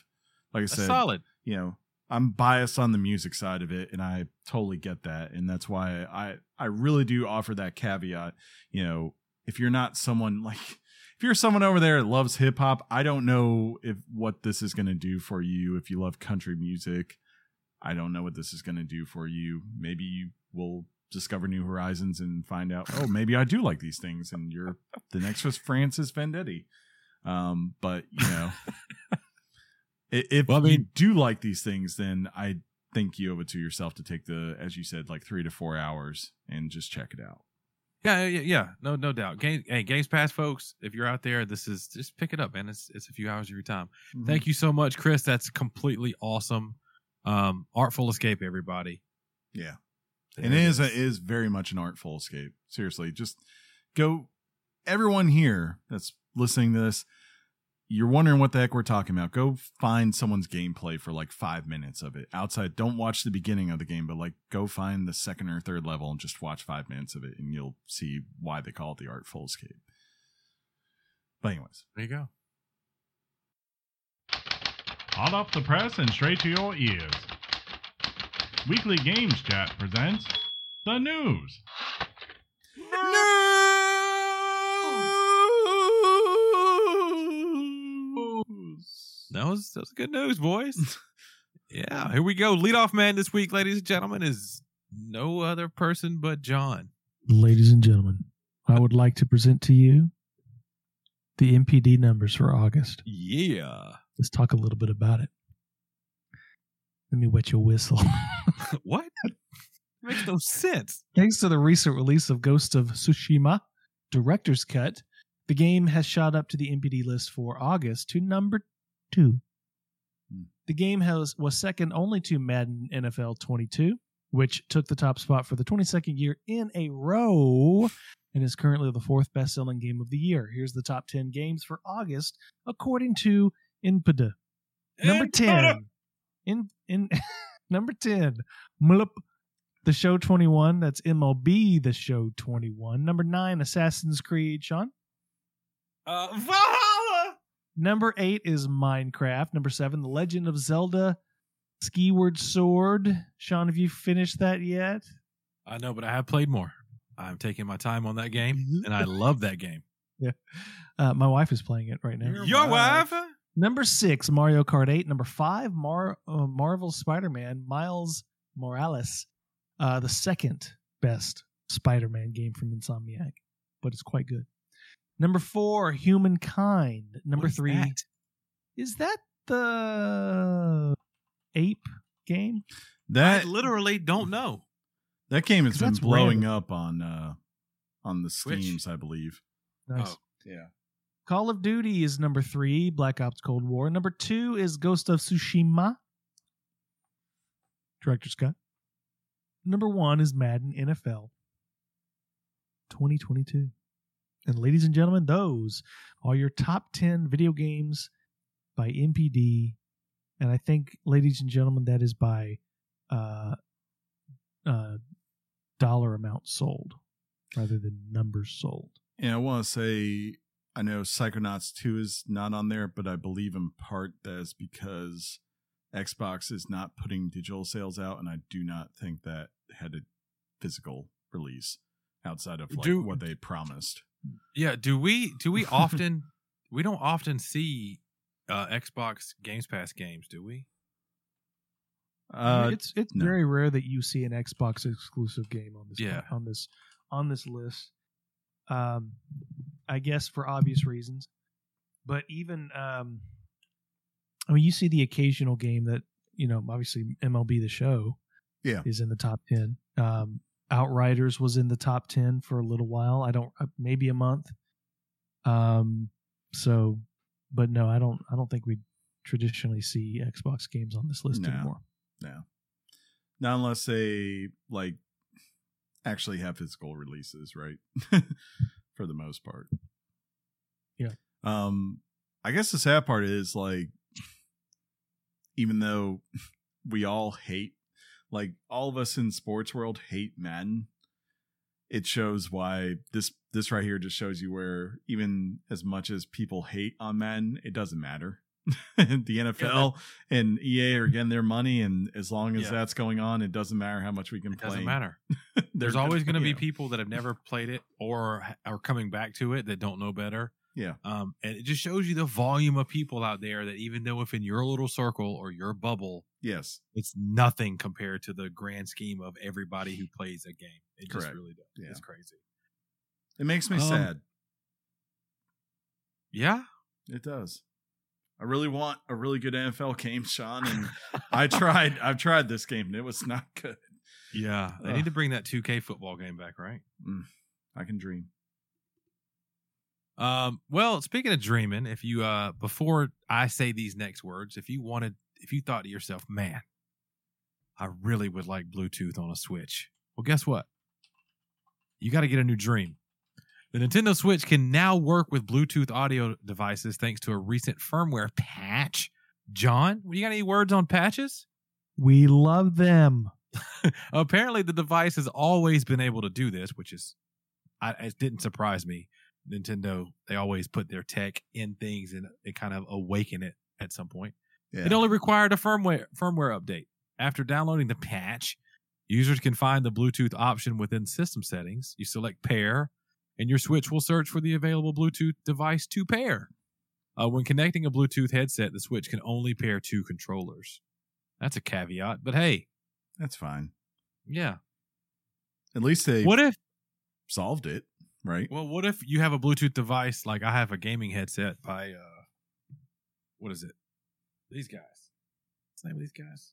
I that's said, solid. you know, I'm biased on the music side of it and I totally get that. And that's why I, I really do offer that caveat. You know, if you're not someone like, if you're someone over there that loves hip hop, I don't know if what this is going to do for you. If you love country music, I don't know what this is going to do for you. Maybe you will discover new horizons and find out, oh, maybe I do like these things, and you're the next was Francis Vendetti. Um, but you know, if Well, I you do like these things, then I think you owe it to yourself to take the, as you said, like three to four hours and just check it out. Yeah, yeah, yeah. No, no doubt. Game, hey, Games Pass, folks. If you're out there, this is just pick it up, man. It's it's a few hours of your time. Mm-hmm. Thank you so much, Chris. That's completely awesome. Um, Artful Escape, everybody. Yeah. There and it is a, it is very much an artful escape. Seriously, just go. Everyone here that's listening to this, you're wondering what the heck we're talking about. Go find someone's gameplay for like five minutes of it outside. Don't watch the beginning of the game, but like go find the second or third level and just watch five minutes of it, and you'll see why they call it the artful escape. But anyways, there you go. Hot off the press and straight to your ears. Weekly Games Chat presents the news. News. That was that was good news, boys. yeah, here we go. Leadoff man this week, ladies and gentlemen, is no other person but John. Ladies and gentlemen, I would like to present to you the NPD numbers for August. Yeah. Let's talk a little bit about it. Let me wet your whistle. what? Makes no sense. Thanks to the recent release of Ghost of Tsushima Director's Cut, the game has shot up to the NPD list for August to number two. Hmm. The game has was second only to Madden NFL 22, which took the top spot for the 22nd year in a row and is currently the fourth best-selling game of the year. Here's the top 10 games for August according to Inpida. Number 10. In in Number 10, Mlup, The Show 21. That's MLB The Show 21. Number 9, Assassin's Creed. Sean? Uh, Valhalla. Number 8 is Minecraft. Number 7, The Legend of Zelda Skyward Sword. Sean, have you finished that yet? I know, but I have played more. I'm taking my time on that game, and I love that game. Yeah uh, my wife is playing it right now. Your wife? Number six, Mario Kart 8. Number five, Mar- uh, Marvel Spider Man, Miles Morales. Uh, the second best Spider Man game from Insomniac, but it's quite good. Number four, Humankind. Number What is three, that? is that the ape game? That I literally don't know. that game has 'Cause been blowing random. up on uh on the Switch. Steams, I believe. Nice. Oh. Yeah. Call of Duty is number three, Black Ops Cold War. Number two is Ghost of Tsushima. Director's Cut. Number one is Madden NFL 2022. And ladies and gentlemen, those are your top 10 video games by NPD. And I think, ladies and gentlemen, that is by uh, uh, dollar amount sold rather than numbers sold. And I want to say, I know Psychonauts 2 is not on there, but I believe in part that is because Xbox is not putting digital sales out, and I do not think that had a physical release outside of like Do- what they promised. Yeah, do we do we often we don't often see uh Xbox Games Pass games, do we? Uh, it's it's no. very rare that you see an Xbox exclusive game on this Yeah. on this on this list. Um, I guess for obvious reasons, but even um, I mean, you see the occasional game that you know, obviously MLB the Show, Yeah. is in the top ten. Um, Outriders was in the top ten for a little while. I don't, uh, maybe a month. Um, so, but no, I don't. I don't think we traditionally see Xbox games on this list anymore. No. anymore. not unless they like actually have physical releases, right? For the most part. Yeah. Um I guess the sad part is like even though we all hate like all of us in sports world hate Madden, it shows why this this right here just shows you where even as much as people hate on Madden, it doesn't matter. the NFL and EA are getting their money, and as long as Yeah. that's going on, it doesn't matter how much we can It play. doesn't matter. There's always going to be people that have never played it or are coming back to it that don't know better. Yeah. Um, and it just shows you the volume of people out there that even though if in your little circle or your bubble, Yes, it's nothing compared to the grand scheme of everybody who plays a game. It just really does. Yeah. It's crazy. it makes me Um, sad. Yeah. It does. I really want a really good NFL game, Sean, and I tried. I've tried this game, and it was not good. Yeah. They Ugh. need to bring that 2K football game back, right? I can dream. Um, well, speaking of dreaming, if you uh before I say these next words, if you wanted if you thought to yourself, man, I really would like Bluetooth on a Switch. Well, guess what? You got to get a new dream. The Nintendo Switch can now work with Bluetooth audio devices thanks to a recent firmware patch. John, you got any words on patches? We love them. Apparently, the device has always been able to do this, which is, I, it didn't surprise me. Nintendo, they always put their tech in things and they kind of awaken it at some point. Yeah. It only required a firmware firmware update. After downloading the patch, users can find the Bluetooth option within system settings. You select pair, and your Switch will search for the available Bluetooth device to pair. Uh, when connecting a Bluetooth headset, the Switch can only pair two controllers. That's a caveat, but hey, That's fine. yeah. At least they What if solved it, right? Well, what if you have a Bluetooth device like I have a gaming headset by uh what is it? These guys. What's the name of these guys?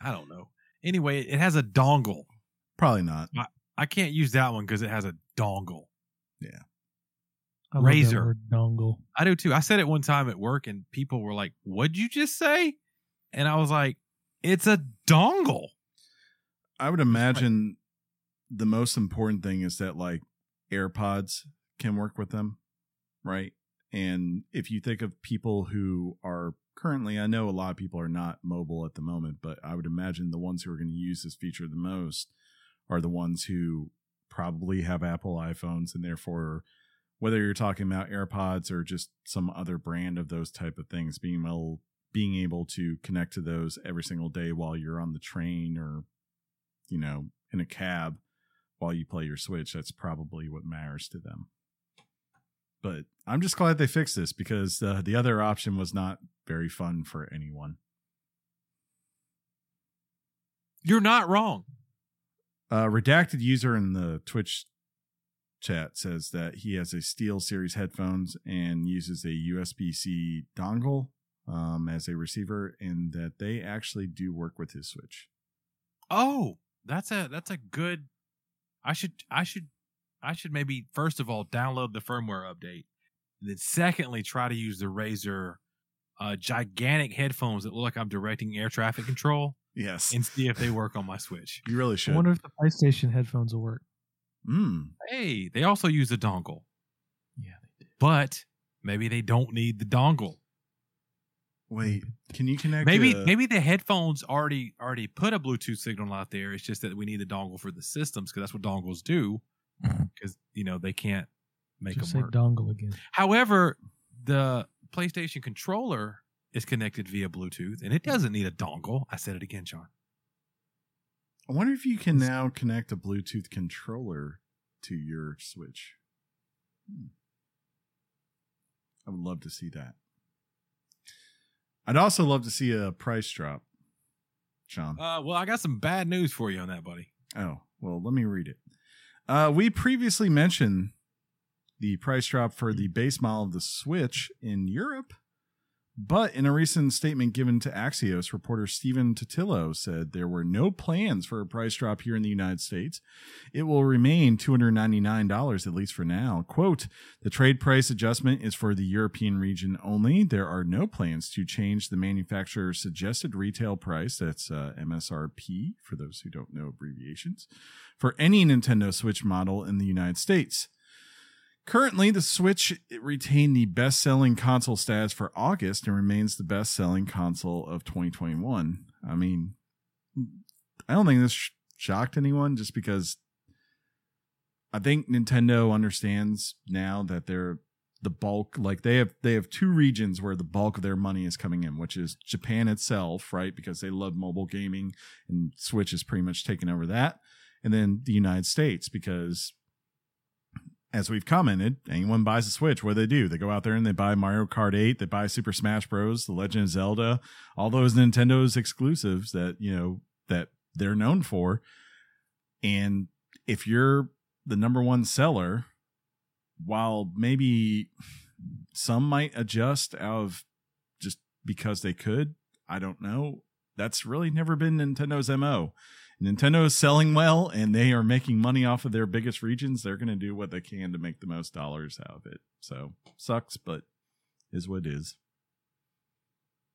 I don't know. Anyway, it has a dongle. Probably not. I can't use that one because it has a dongle. I love that Razer. word dongle. I do too. I said it one time at work and people were like, What'd you just say? And I was like, It's a dongle. I would imagine the most important thing is that like AirPods can work with them, right? And if you think of people who are currently, I know a lot of people are not mobile at the moment, but I would imagine the ones who are going to use this feature the most are the ones who probably have Apple iPhones and therefore whether you're talking about AirPods or just some other brand of those type of things, being able being able to connect to those every single day while you're on the train or you know in a cab while you play your Switch, that's probably what matters to them. But I'm just glad they fixed this because uh, the other option was not very fun for anyone. You're not wrong. Uh, redacted user in the Twitch chat says that he has a SteelSeries headphones and uses a USB C dongle um, as a receiver, and that they actually do work with his Switch. Oh, that's a that's a good. I should I should I should maybe first of all download the firmware update, and then secondly try to use the Razer uh, gigantic headphones that look like I'm directing air traffic control Yes, and see if they work on my Switch. you really I should. wonder if the PlayStation headphones will work. Mm. Hey, they also use a dongle, Yeah, they do. but maybe they don't need the dongle. Wait, can you connect? Maybe a- maybe the headphones already already put a Bluetooth signal out there. It's just that we need the dongle for the systems because that's what dongles do. Because you know they can't make Just them say work. dongle again. However, the PlayStation controller is connected via Bluetooth and it doesn't need a dongle. I said it again, John. I wonder if you can now connect a Bluetooth controller to your Switch. Hmm. I would love to see that. I'd also love to see a price drop, Sean. Uh, well, I got some bad news for you on that, buddy. Oh, well, let me read it. Uh, we previously mentioned the price drop for the base model of the Switch in Europe, but in a recent statement given to Axios, reporter Stephen Totilo said there were no plans for a price drop here in the United States. It will remain $299, at least for now. Quote, the trade price adjustment is for the European region only. There are no plans to change the manufacturer's suggested retail price, that's uh, MSRP, for those who don't know abbreviations, for any Nintendo Switch model in the United States. Currently, the Switch retained the best selling console status for August and remains the best selling console of 2021. I mean, I don't think this sh- shocked anyone just because I think Nintendo understands now that they're the bulk like they have they have two regions where the bulk of their money is coming in which is Japan itself right because they love mobile gaming and Switch is pretty much taken over that and then the United States because as we've commented, anyone buys a Switch, what do they do? They go out there and they buy Mario Kart 8, they buy Super Smash Bros, The Legend of Zelda, all those Nintendo's exclusives that, you know, that they're known for. And if you're the number one seller, while maybe some might adjust out of just because they could, I don't know. That's really never been Nintendo's MO. Nintendo is selling well and they are making money off of their biggest regions. They're going to do what they can to make the most dollars out of it. So sucks, but is what it is.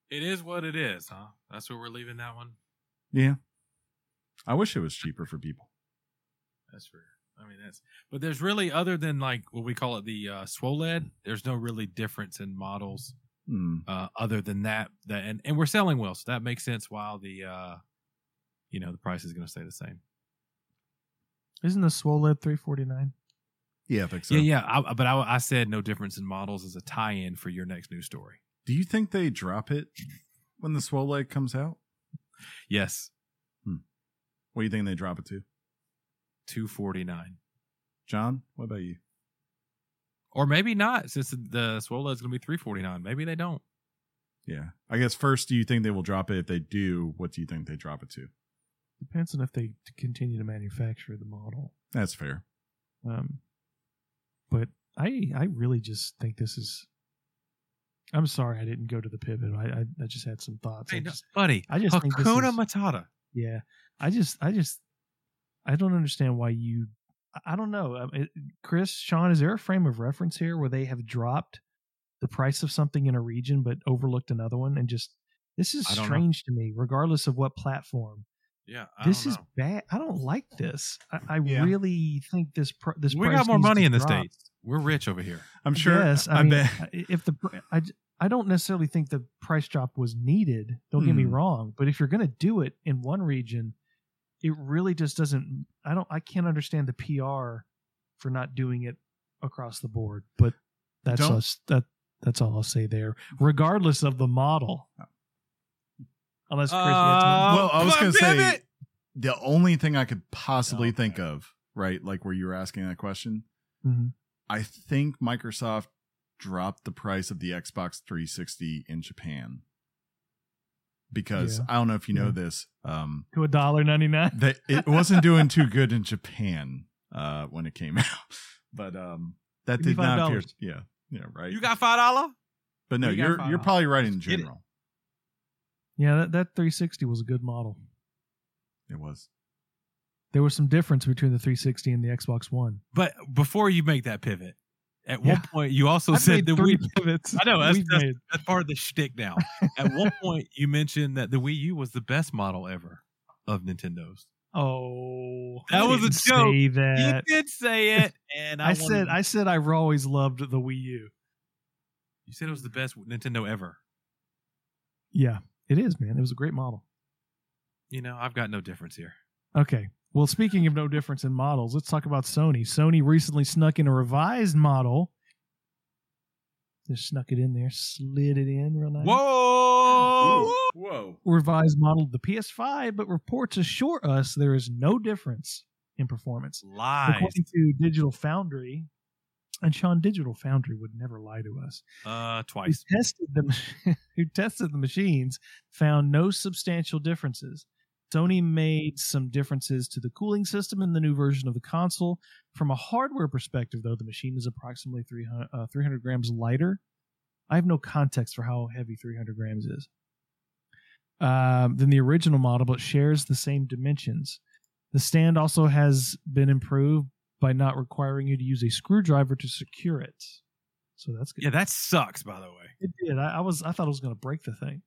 It is what it is, huh? That's where we're leaving that one. Yeah. I wish it was cheaper for people. That's fair. I mean, that's but there's really other than like what we call it the uh, SWOLED. There's no really difference in models Hmm. uh, other than that. That and, and we're selling well, so that makes sense. While the uh, you know the price is going to stay the same. Isn't the SWOLED 349? Yeah, I think so. Yeah, yeah. I, but I, I said no difference in models as a tie-in for your next news story. Do you think they drop it when the swole comes out? Yes, hmm. What do you think they drop it to? two forty nine, John, what about you? or maybe not, since the, the SWOLED is going to be three forty nine. Maybe they don't. Yeah. I guess first, do you think they will drop it? If they do, what do you think they drop it to? Depends on if they continue to manufacture the model. That's fair. Um, but I I really just think this is. I'm sorry I didn't go to the pivot. I I, I just had some thoughts. I Hey, no, buddy, I just Hakuna is- Matata. yeah, I just I just I don't understand why you. I- don't know, Um, Chris, Sean. Is there a frame of reference here where they have dropped the price of something in a region but overlooked another one, and just this is don't know. strange to me, regardless of what platform. Yeah, I this is bad. I don't like this. I, I Yeah. really think this pr- this we got more money in the drop. states. We're rich over here. I'm sure. Yes, I, I mean, bet. if the I, I, don't necessarily think the price drop was needed. Don't get me Hmm. wrong, but if you're going to do it in one region, it really just doesn't. I don't. I can't understand the PR for not doing it across the board. But that's Don't- us. That that's all I'll say there. Regardless of the model, unless Chris, you have to- Uh, well, I was going to say pivot! the only thing I could possibly Okay. think of, right? Like where you were asking that question, Mhm. I think Microsoft dropped the price of the Xbox 360 in Japan because Yeah. I don't know if you know Yeah. this. Um, to a dollar ninety nine. that it wasn't doing too good in Japan uh, when it came out, but um, that Give did not appear. Yeah, yeah, right. You got five dollar? but no, you got you're you're probably right in general. Yeah, that, that 360 was a good model. It was. There was some difference between the 360 and the Xbox One. But before you make that pivot, at Yeah. one point you also I've said made that we pivots. I know, that's- that's- that's part of the shtick now. At one point you mentioned that the Wii U was the best model ever of Nintendo's. Oh, That I was a didn't joke. Say that. you did say it, and I, I said wanted- I said I've always loved the Wii U. you said it was the best Nintendo ever. Yeah, it is, man. It was a great model. You know, I've got no difference here. Okay. Well, speaking of no difference in models, let's talk about Sony. Sony recently snuck in a revised model. Just snuck it in there, slid it in real nice. Whoa! Whoa. Revised model of the PS5, but reports assure us there is no difference in performance. Lies. According to Digital Foundry, and Sean, Digital Foundry would never lie to us. Uh, who twice. tested the who tested the machines found no substantial differences. Sony made some differences to the cooling system in the new version of the console. From a hardware perspective, though, the machine is approximately 300, uh, 300 grams lighter. I have no context for how heavy 300 grams is. Um, than the original model, but shares the same dimensions. The stand also has been improved by not requiring you to use a screwdriver to secure it. So that's good. Yeah, that sucks. By the way, It did. I, I was. I thought it was going to break the thing.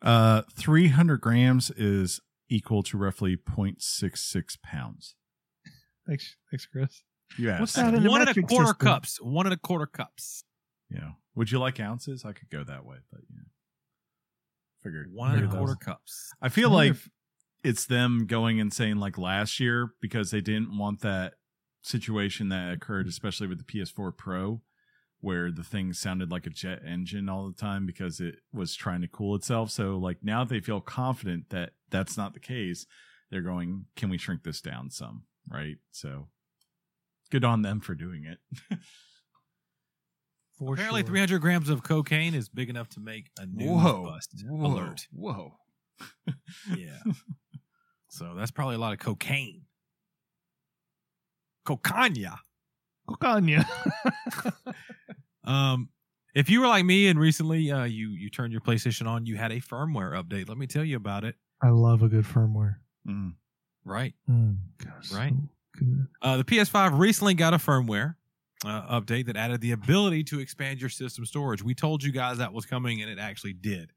Uh, 300 grams is equal to roughly 0.66 pounds. Thanks, thanks, Chris. You asked. What's that in the one and a quarter system? cups. One and a quarter cups. Yeah. Would you like ounces? I could go that way, but yeah. Figured. One and a quarter was- cups. I feel I like if- it's them going and saying like last year because they didn't want that situation that occurred, especially with the PS4 Pro, where the thing sounded like a jet engine all the time because it was trying to cool itself. So like now they feel confident that that's not the case. They're going, can we shrink this down some? Right. So good on them for doing it. For Apparently, sure. 300 grams of cocaine is big enough to make a news bust alert. Whoa. Yeah. so that's probably a lot of cocaine. Cocaña. Cocaña. Um, if you were like me and recently uh, you you turned your PlayStation on, you had a firmware update. Let me tell you about it. I love a good firmware. Mm. Right. Mm, gosh, Right. so good. Uh, the PS5 recently got a firmware uh, update that added the ability to expand your system storage. We told you guys that was coming, and it actually did.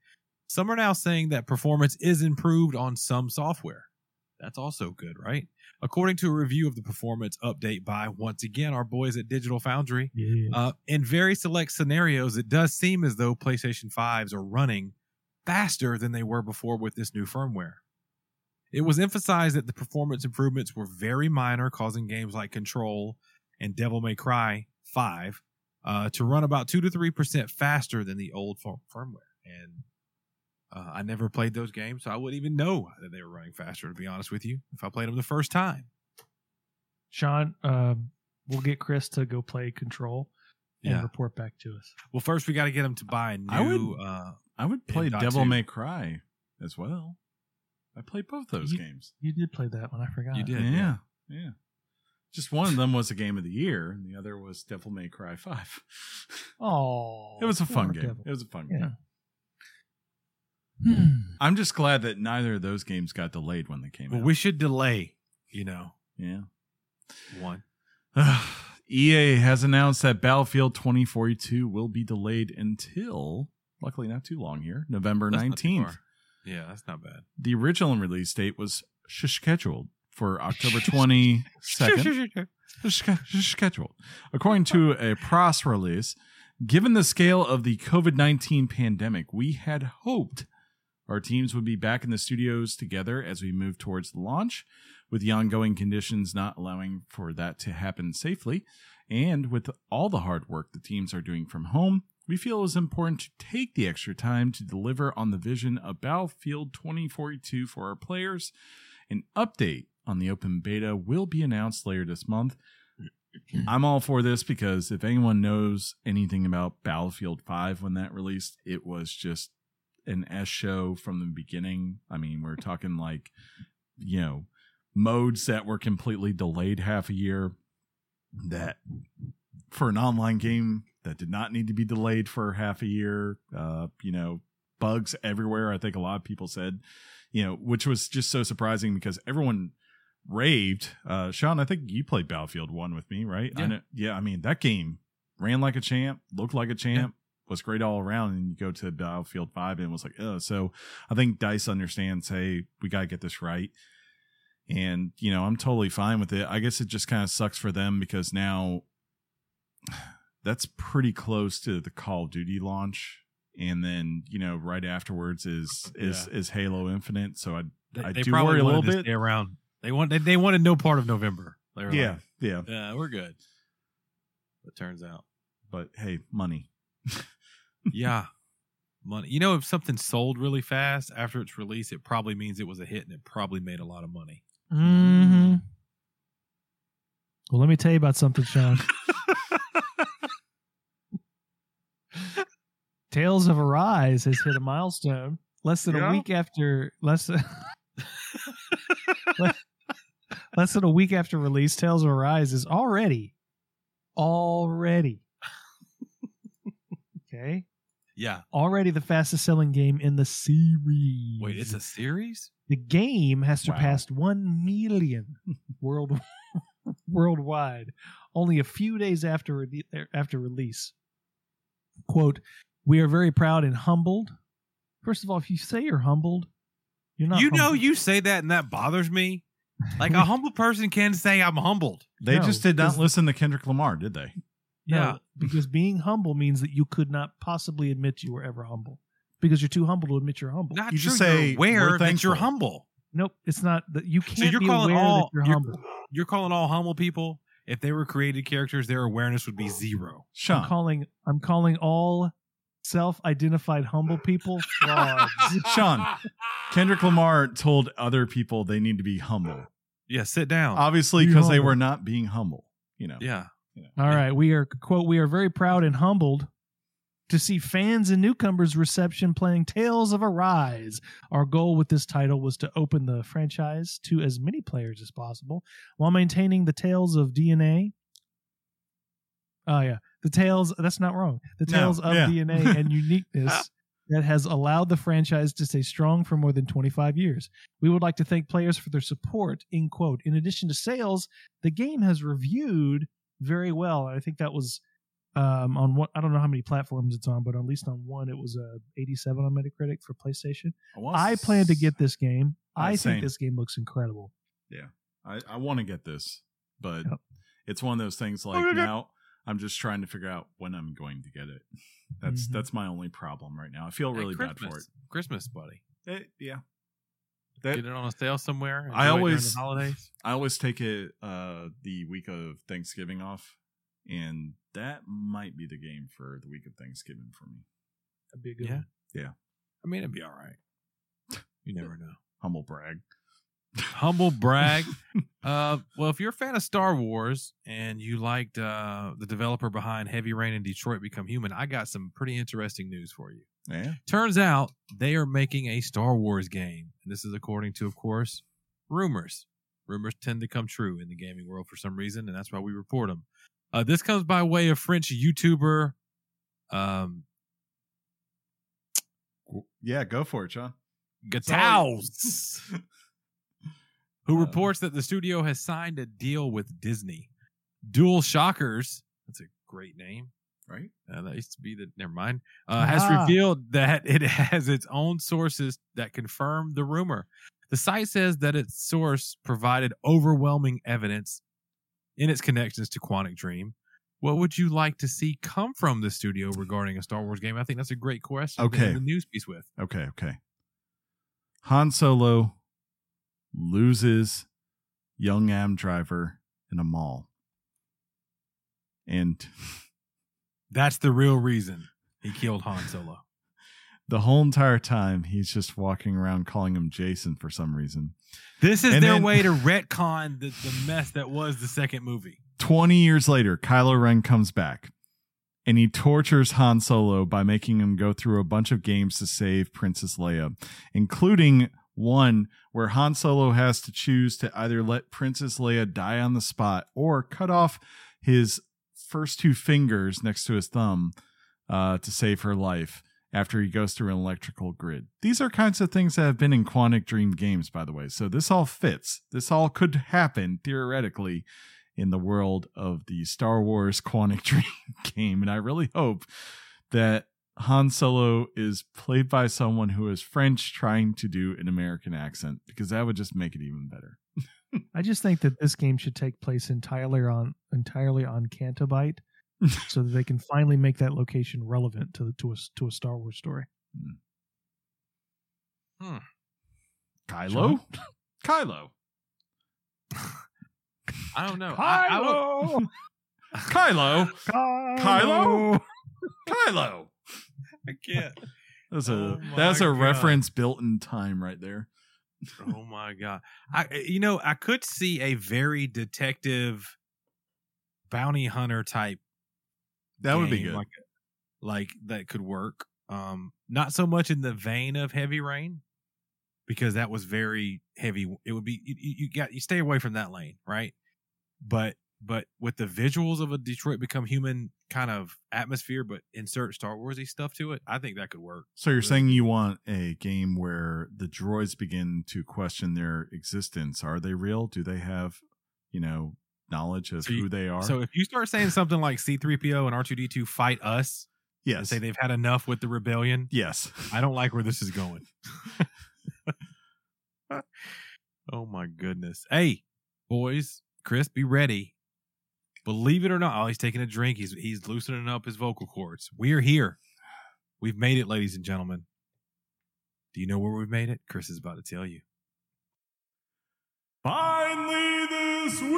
Some are now saying that performance is improved on some software. That's also good, right? According to a review of the performance update by, once again, our boys at Digital Foundry, uh, in very select scenarios, it does seem as though PlayStation 5s are running faster than they were before with this new firmware. It was emphasized that the performance improvements were very minor, causing games like Control and Devil May Cry 5 uh, to run about 2 to 3% faster than the old fir- firmware. And uh, I never played those games, so I wouldn't even know that they were running faster, to be honest with you, if I played them the first time. Sean, um, we'll get Chris to go play Control and Yeah. report back to us. Well, first we got to get him to buy a new. I would- uh, I would play Devil two. May Cry as well. I played both those You- games. You did play that one. I forgot. You did. yeah, yeah. Just one of them was a game of the year, and the other was Devil May Cry Five. Oh, it was a fun game. devil. It was a fun Yeah. game. Hmm. I'm just glad that neither of those games got delayed when they came well, out. we should delay, you know, yeah. one. EA has announced that Battlefield 2042 will be delayed until, luckily not too long here, November That's 19th. Yeah, that's not bad. The original release date was scheduled for October 22nd. scheduled. According to a press release, Given the scale of the COVID 19 pandemic, we had hoped our teams would be back in the studios together as we move towards the launch, with the ongoing conditions not allowing for that to happen safely. And with all the hard work the teams are doing from home, we feel it was important to take the extra time to deliver on the vision of Battlefield 2042 for our players. An update on the open beta will be announced later this month. I'm all for this because if anyone knows anything about Battlefield 5 when that released, it was just an S show from the beginning. I mean, we're talking like, you know, modes that were completely delayed half a year that for an online game that did not need to be delayed for half a year, uh, you know, bugs everywhere. I think a lot of people said, you know, which was just so surprising because everyone raved. Uh, Sean, I think you played Battlefield 1 with me, right? Yeah. I know, yeah, I mean, that game ran like a champ, looked like a champ, was great all around. And you go to Battlefield 5 and it was like, oh, so I think DICE understands, hey, we got to get this right. And, you know, I'm totally fine with it. I guess it just kind of sucks for them because now that's pretty close to the Call of Duty launch. And then, you know, right afterwards is is is Halo Infinite. So I They, I they do probably worry a little bit. Around. They want. They, they wanted no part of November. They were yeah, like, yeah. yeah, we're good. It turns out, But hey, money. yeah, money. You know, if something sold really fast after its release, it probably means it was a hit and it probably made a lot of money. hmm Well, let me tell you about something, Sean. Tales of Arise has hit a milestone. Less than Yeah? a week after less than less, less than a week after release, Tales of Arise is already already okay Yeah. already the fastest selling game in the series. Wait, it's a series. the game has Wow. surpassed 1 million world worldwide only a few days after er, after release quote we are very proud and humbled first of all if you say you're humbled you're not you know, you say that and that bothers me. Like a humble person can say I'm humbled. They No, just did not listen to Kendrick Lamar, did they? No, Yeah. because being humble means that you could not possibly admit you were ever humble because you're too humble to admit you're humble Not You true. just you're say, aware "We're that you're humble. nope it's not that you can't So you're be calling aware all- that you're, you're- humble You're calling all humble people. If they were created characters, their awareness would be zero. Sean. i'm calling i'm calling all self-identified humble people frauds Sean. Kendrick Lamar told other people they need to be humble. Yeah, sit down. Obviously, because they were not being humble. You know. yeah. You know. All right, we are quote we are very proud and humbled to see fans and newcomers reception playing Tales of Arise. Our goal with this title was to open the franchise to as many players as possible while maintaining the Tales of DNA. Oh yeah, the Tales that's not wrong. The No, Tales of yeah. DNA and uniqueness that has allowed the franchise to stay strong for more than 25 years. We would like to thank players for their support, in quote. In addition to sales, the game has reviewed very well. I think that was um, on what I don't know how many platforms it's on, but at least on one it was a 87 on Metacritic for PlayStation. want I plan to get this game. I same. think this game looks incredible. I, I want to get this, but Yep. it's one of those things like Okay. now I'm just trying to figure out when I'm going to get it. That's Mhm. that's my only problem right now. I feel Hey, really bad for it. Christmas. Christmas, buddy. Eh, yeah. That, Get it on a sale somewhere. I enjoy it during always- the holidays. I always take it uh the week of Thanksgiving off, and that might be the game for the week of Thanksgiving for me. That'd be a good Yeah. one. Yeah. I mean, it'd be all right. You never know. Humble brag. Humble brag. uh, well, if you're a fan of Star Wars and you liked uh, the developer behind Heavy Rain and Detroit Become Human, I got some pretty interesting news for you. Yeah. Turns out they are making a Star Wars game. And this is according to, of course, rumors. Rumors tend to come true in the gaming world for some reason, and that's why we report them. Uh, this comes by way of French YouTuber um, Yeah, go for it, John. Gautoz, who Uh. reports that the studio has signed a deal with Disney. DualShockers, that's a great name. Right? Uh, that used to be the. Never mind. Uh, has Ah. revealed that it has its own sources that confirm the rumor. The site says that its source provided overwhelming evidence in its connections to Quantic Dream, what would you like to see come from the studio regarding a Star Wars game? I think that's a great question. Okay. the news piece with. Okay, okay. Han Solo loses young Adam Driver in a mall. And That's the real reason he killed Han Solo. the whole entire time he's just walking around calling him Jason for some reason. This is And their then- way to retcon the, the mess that was the second movie. 20 years later, Kylo Ren comes back and he tortures Han Solo by making him go through a bunch of games to save Princess Leia, including one where Han Solo has to choose to either let Princess Leia die on the spot or cut off his first two fingers next to his thumb uh, to save her life after he goes through an electrical grid. These are kinds of things that have been in Quantic Dream games, by the way. So this all fits. This all could happen theoretically in the world of the Star Wars Quantic Dream game. And I really hope that Han Solo is played by someone who is French trying to do an American accent because that would just make it even better. I just think that this game should take place entirely on entirely on Canto Bight, so that they can finally make that location relevant to to a to a Star Wars story. Hmm. Hmm. Kylo? Kylo. I don't know. I, I don't- Kylo. Kylo? Kylo. I can't. That's a Oh that's a God. reference built in time right there. Oh my god! I you know I could see a very detective, bounty hunter type. That would be good. Like, like that could work. Um, not so much in the vein of Heavy Rain, because that was very heavy. It would be you, you you got you stay away from that lane, right? But but with the visuals of a Detroit Become Human kind of atmosphere, but insert Star Warsy stuff to it, I think that could work. So you're Really? saying you want a game where the droids begin to question their existence? Are they real? Do they have, you know, knowledge of So you- who they are? So if you start saying something like C3PO and R2D2 fight us, and yes, say they've had enough with the rebellion, yes. I don't like where this is going. oh my goodness. Hey, boys, Chris, be ready. Believe it or not, oh, he's taking a drink. He's he's loosening up his vocal cords. We are here. We've made it, ladies and gentlemen. Do you know where we've made it? Chris is about to tell you. Finally, this week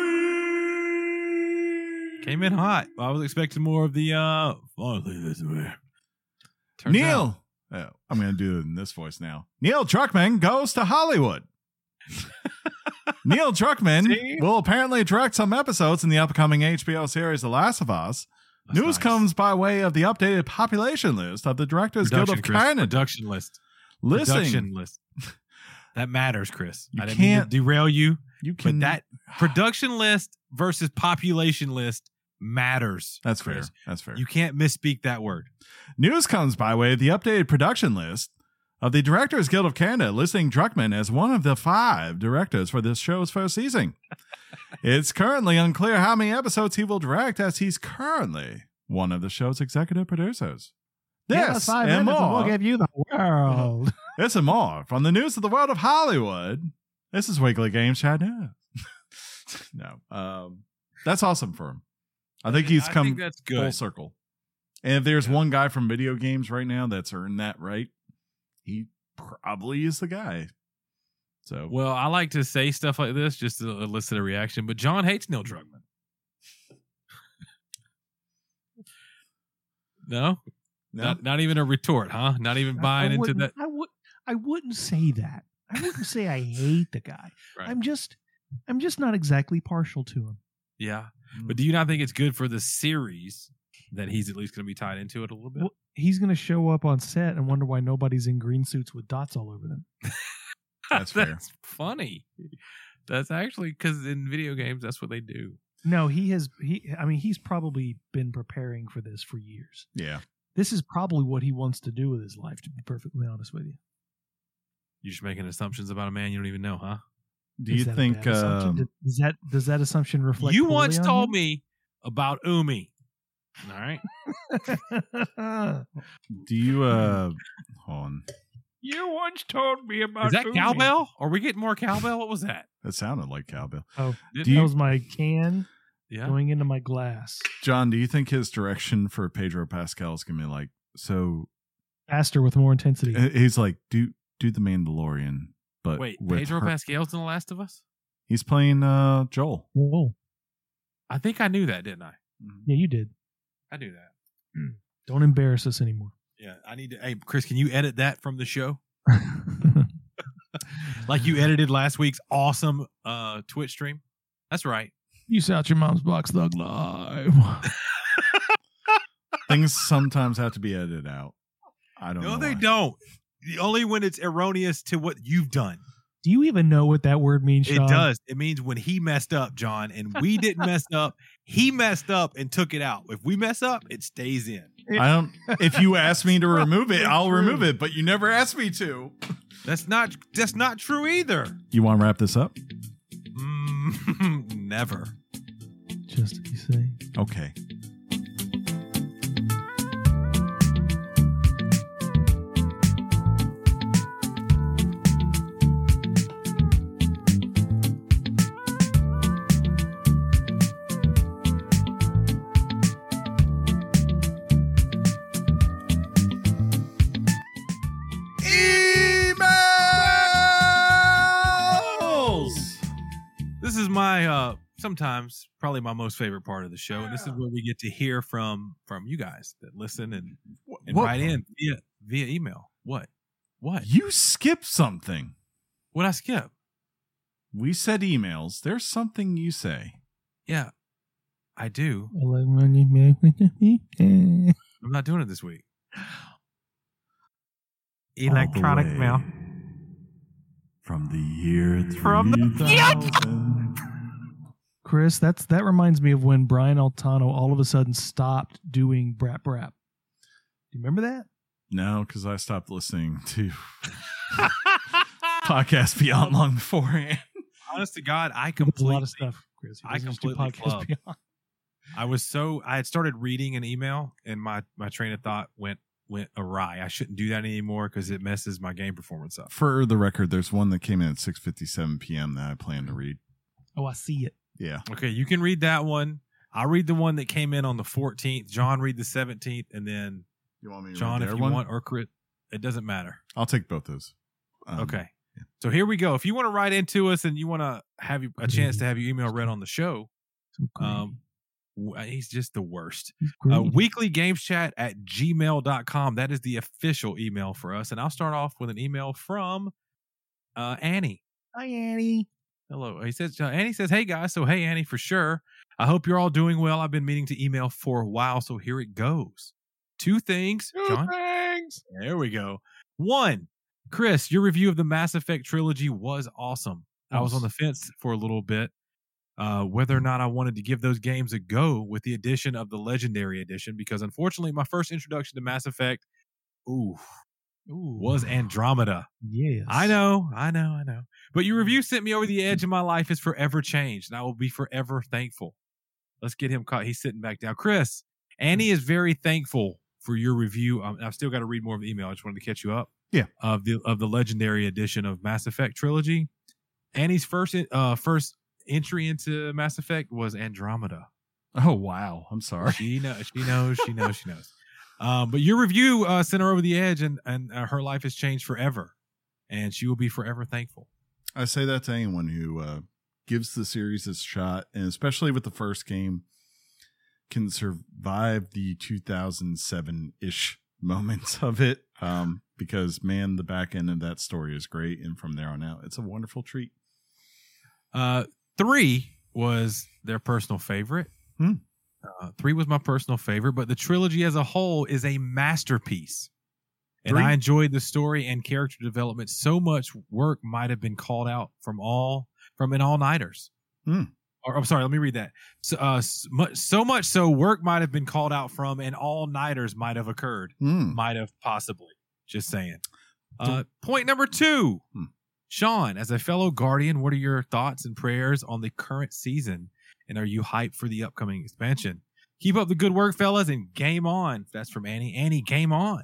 Came in hot. I was expecting more of the uh finally this way. Turns out- Neil. Oh, I'm going to do it in this voice now. Neil Druckmann goes to Hollywood. Neil Druckmann See? will apparently direct some episodes in the upcoming HBO series The Last of Us. That's News nice. comes by way of the updated population list of the Directors Guild production, of Chris. Canada. production list. Listening, Production list. That matters, Chris. You I didn't can't- derail you, you but can that production list versus population list matters. That's fair. That's fair. You can't misspeak that word. News comes by way of the updated production list of the Directors Guild of Canada, listing Druckmann as one of the five directors for this show's first season. it's currently unclear how many episodes he will direct, as he's currently one of the show's executive producers. This and more. We'll give you the world. This and more from the news of the world of Hollywood. This is Weekly Games Chat News. no, um, that's awesome for him. I think he's I come think that's full circle. And if there's Yeah. one guy from video games right now that's earned that right, he probably is the guy. So Well, I like to say stuff like this just to elicit a reaction, but John hates Neil Druckmann. no? no, Not, not even a retort, huh? Not even buying into that. I would. I wouldn't say that. I wouldn't say I hate the guy. Right. I'm just. I'm just not exactly partial to him. Yeah. Mm. But do you not think it's good for the series that he's at least going to be tied into it a little bit? Well, he's going to show up on set and wonder why nobody's in green suits with dots all over them. That's fair. That's funny. That's actually because in video games, that's what they do. No, he has. He. I mean, he's probably been preparing for this for years. yeah. This is probably what he wants to do with his life. To be perfectly honest with you. You're just making assumptions about a man you don't even know, huh? Do Is you think? Um, does that does that assumption reflect? you once told him? me about Umi. All right. do you? Uh, hold on. you once told me about. Is that Umi. cowbell? Are we getting more cowbell? What was that? That sounded like cowbell. Oh, Did- Do you- was my can. Yeah. going into my glass. John, do you think his direction for Pedro Pascal is gonna be like so? Faster with more intensity. He's like, do do the Mandalorian, but Wait, with Pedro her- Pascal's in The Last of Us? He's playing uh Joel. Whoa. I think I knew that, didn't I? Yeah, you did. I do that. Don't embarrass us anymore. Yeah, I need to. Hey, Chris, can you edit that from the show? Like you edited last week's awesome uh Twitch stream? That's right. you out your mom's box thug live. Things sometimes have to be edited out. I don't No, know. they why. don't. Only when it's erroneous to what you've done. Do you even know what that word means, Sean? It does. It means when he messed up, John, and we didn't mess up. He messed up and took it out. If we mess up, it stays in. I don't. If you ask me to remove it, I'll True. remove it. But you never asked me to. That's not. That's not true either. You want to wrap this up? Mm, never. Just to be safe. Okay. Sometimes probably my most favorite part of the show, and this is where we get to hear from from you guys that listen and and What- write in via via email. What? What? You skipped something. What I skip? We said emails. There's something you say. Yeah, I do. I'm not doing it this week. Electronic mail. From the year From the- 3000. Chris, that's that reminds me of when Brian Altano all of a sudden stopped doing Brap Brap. Do you remember that? No, because I stopped listening to podcasts beyond long beforehand. Honest to God, I That's a lot of stuff, Chris. I doesn't just do completely podcasts beyond. I was so I had started reading an email, and my my train of thought went went awry. I shouldn't do that anymore because it messes my game performance up. For the record, there's one that came in at 6:57 p.m. that I plan to read. Oh, I see it. Yeah. Okay, you can read that one. I'll read the one that came in on the 14th. John, read the 17th, and then You want me to John, read if you one? want, or Chris, it doesn't matter. I'll take both those. Um, okay. yeah. So here we go. If you want to write into us and you want to have you, a chance to have your email read on the show, So um, he's just the worst. Uh, great. weekly games chat at gmail.com. That is the official email for us. And I'll start off with an email from uh, Annie. Hi, Annie. Hello. He says, uh, Annie says, Hey guys. So, hey, Annie, for sure. I hope you're all doing well. I've been meaning to email for a while. So, here it goes. Two things. John. thanks. There we go. One, Chris, your review of the Mass Effect trilogy was awesome. I was on the fence for a little bit uh, whether or not I wanted to give those games a go with the addition of the Legendary Edition because unfortunately, my first introduction to Mass Effect, ooh, Ooh. was Andromeda. yes. I know, I know, I know. But your review sent me over the edge, and my life is forever changed, and I will be forever thankful. Let's get him caught. He's sitting back down. Chris, Annie is very thankful for your review. Um, I've still got to read more of the email. I just wanted to catch you up. Yeah. Of the of the legendary edition of Mass Effect trilogy. Annie's first uh first entry into Mass Effect was Andromeda. Oh wow, I'm sorry. She knows. She knows. She knows. She knows. Um, but your review uh, sent her over the edge, and and uh, her life has changed forever, and she will be forever thankful. I say that to anyone who uh, gives the series a shot, and especially with the first game, can survive the 2007 ish moments of it. Um, because man, the back end of that story is great, and from there on out, it's a wonderful treat. Uh, three was their personal favorite. Hmm. Uh, three was my personal favorite, but the trilogy as a whole is a masterpiece. And Three- I enjoyed the story and character development. So much work might have been called out from all from an all nighters. Hmm. Or I'm sorry, let me read that. So, uh, so much so work might have been called out from, and all nighters might have occurred Mm. might have possibly. Just saying. Uh, point number two. Hmm. Sean, as a fellow guardian, what are your thoughts and prayers on the current season? And are you hyped for the upcoming expansion? Keep up the good work, fellas, and game on. That's from Annie. Annie, game on.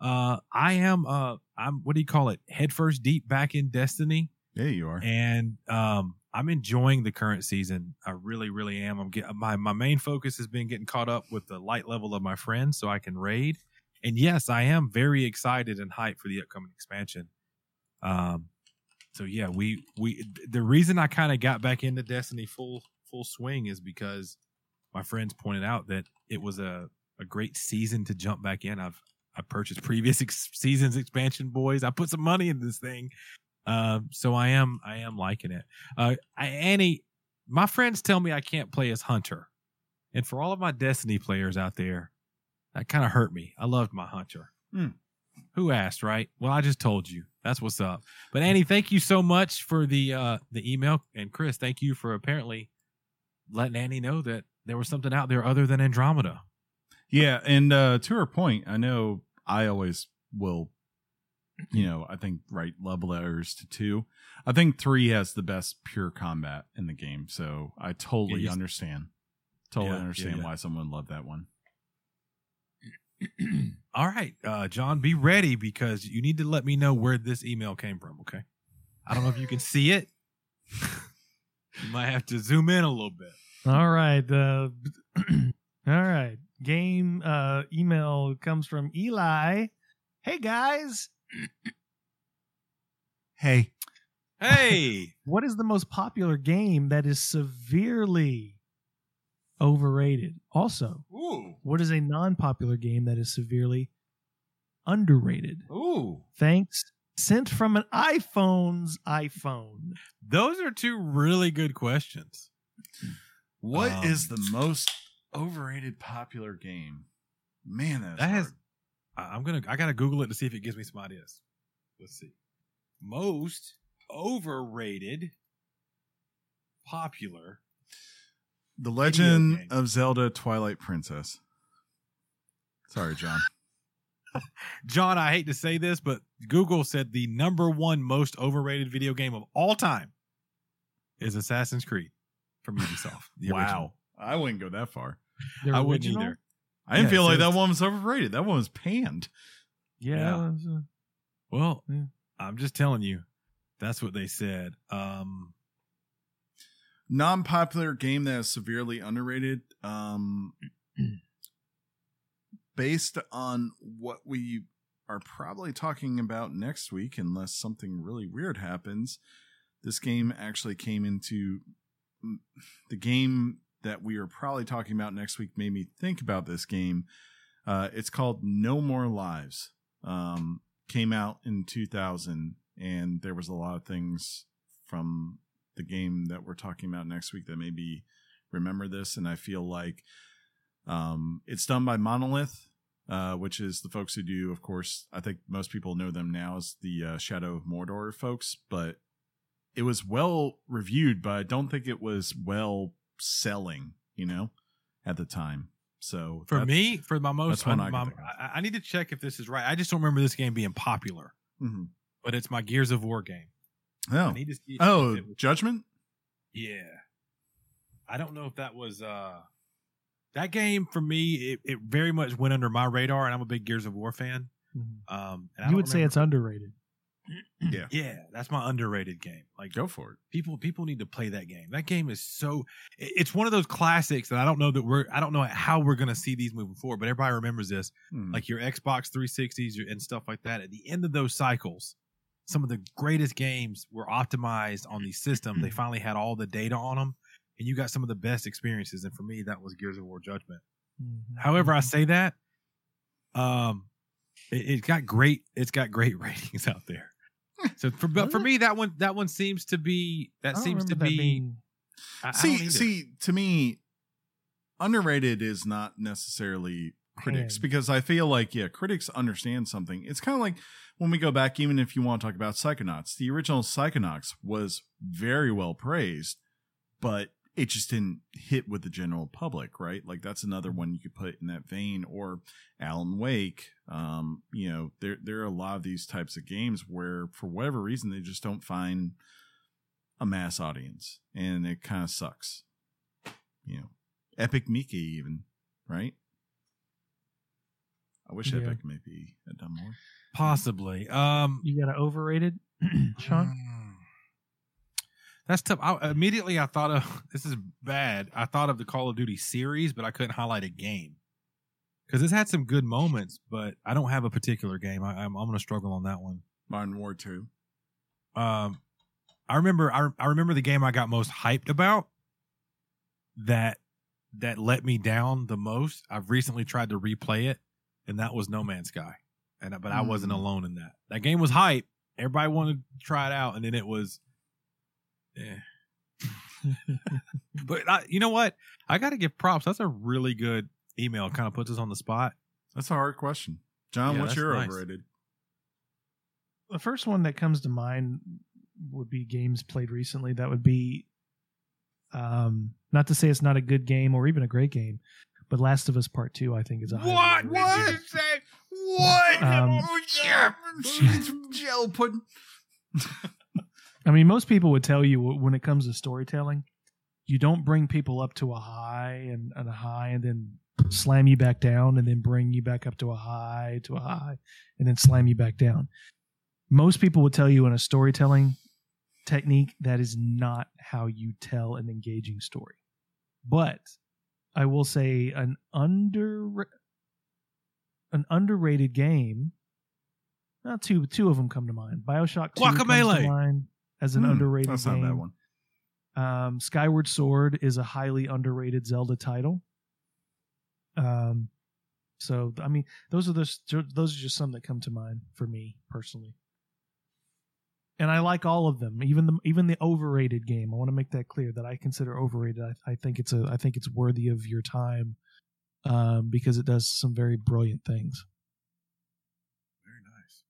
Uh, I am uh I'm what do you call it? Headfirst deep back in Destiny. Yeah, you are. and um, I'm enjoying the current season. I really, really am. I'm get, my my main focus has been getting caught up with the light level of my friends, so I can raid. And yes, I am very excited and hyped for the upcoming expansion. Um, so yeah, we we the reason I kind of got back into Destiny full full swing is because my friends pointed out that it was a a great season to jump back in. I've I purchased previous ex- seasons expansion boys. I put some money in this thing. Um, so I am I am liking it. Uh, I, Annie, my friends tell me I can't play as Hunter, and for all of my Destiny players out there, that kind of hurt me. I loved my Hunter. Hmm. Who asked, right? Well, I just told you. That's what's up. But Annie, thank you so much for the uh the email, and Chris, thank you for apparently letting Annie know that there was something out there other than Andromeda. Yeah, and uh, to her point, I know I always will, you know, I think write love letters to two. I think three has the best pure combat in the game, so I totally Yeah, understand. Totally Yeah, understand yeah. why someone loved that one. All right, uh, John, be ready because you need to let me know where this email came from. Okay, I don't know if you can see it. you might have to zoom in a little bit. All right. Uh, all right. Game uh, email comes from Eli. Hey guys, Hey, Hey, what is the most popular game that is severely overrated? Also, ooh, what is a non-popular game that is severely underrated? ooh, Thanks. Sent from an iPhone's iPhone. those are two really good questions. what Um, is the most overrated popular game? Man, that's That has- hard. I- I'm gonna, I gotta Google it to see if it gives me some ideas. Let's see, most overrated, popular. The Legend of Zelda: Twilight Princess. Sorry, John. John, I hate to say this, but Google said the number one most overrated video game of all time is Assassin's Creed from Ubisoft. the original. I wouldn't go that far. The I wouldn't original? either. I didn't Yeah, feel so like that one was overrated. That one was panned. Yeah. Yeah. was, uh, Well, Yeah. I'm just telling you, that's what they said. Um, Non-popular game that is severely underrated. Um, based on what we are probably talking about next week, unless something really weird happens, this game actually came into the game that we are probably talking about next week. Made me think about this game. Uh, it's called No More Lives. Um, came out in 2000, and there was a lot of things from the game that we're talking about next week that maybe remember this. And I feel like um, it's done by Monolith, uh, which is the folks who do, of course, I think most people know them now as the uh, Shadow of Mordor folks, but it was well reviewed, but I don't think it was well selling, you know, at the time. So for me, for my most, I my- I, I need to check if this is right. I just don't remember this game being popular, Mhm. but it's my Gears of War game. Oh, need to see. oh, if it was- Judgment. yeah. I don't know if that was uh that game for me. It, it very much went under my radar, and I'm a big Gears of War fan. mhm. Um, and You don't would say it's underrated. Yeah, yeah, that's my underrated game. Like go for it. people people need to play that game that game is so it- it's one of those classics that i don't know that we're i don't know how we're going to see these moving forward but everybody remembers this Hmm. like your xbox 360s and stuff like that at the end of those cycles some of the greatest games were optimized on these systems they finally had all the data on them and you got some of the best experiences and for me that was gears of war judgment Mhm. however i say that um it, it got great it's got great ratings out there so for but for me that one that one seems to be I that don't seems to remember that be being- I- I don't see either. see to me underrated is not necessarily critics Panned. because i feel like yeah critics understand something it's kind of like when we go back even if you want to talk about psychonauts the original psychonauts was very well praised but it just didn't hit with the general public right? Like that's another one you could put in that vein. Or alan wake um you know there there are a lot of these types of games where for whatever reason they just don't find a mass audience. And it kind of sucks. You know epic mickey even right? I wish Yeah. epic mickey had done more Possibly. Um, You got an overrated, Sean? Mm, That's tough. I, immediately, I thought of this is bad. I thought of the Call of Duty series, but I couldn't highlight a game because it's had some good moments. But I don't have a particular game. I, I'm I'm going to struggle on that one. Modern War Two. Um, I remember I, I remember the game I got most hyped about that that let me down the most. I've recently tried to replay it, and that was No Man's Sky. And but I wasn't Mm. alone in that. That game was hype. Everybody wanted to try it out, and then it was, eh. but I, you know what? I got to give props. That's a really good email. Kind of puts us on the spot. That's a hard question. John, Yeah, what's your nice. overrated? the first one that comes to mind would be games played recently. That would be, um, not to say it's not a good game or even a great game, but Last of Us Part Two, I think, is a highly overrated game. say? What? Um, Gel pudding. I mean, most people would tell you when it comes to storytelling, you don't bring people up to a high and, and a high and then slam you back down and then bring you back up to a high to a high and then slam you back down. Most people would tell you in a storytelling technique that is not how you tell an engaging story. But I will say an under an underrated game. Not two two of them come to mind. Bioshock 2 comes to Guacamelee. mind as an Hmm, underrated That's not a game. bad one. Um, Skyward Sword is a highly underrated Zelda title. Um, so I mean, those are the those are just some that come to mind for me personally. And I like all of them, even the even the overrated game. I want to make that clear that I consider overrated. I, I think it's a I think it's worthy of your time, um, because it does some very brilliant things. Very nice.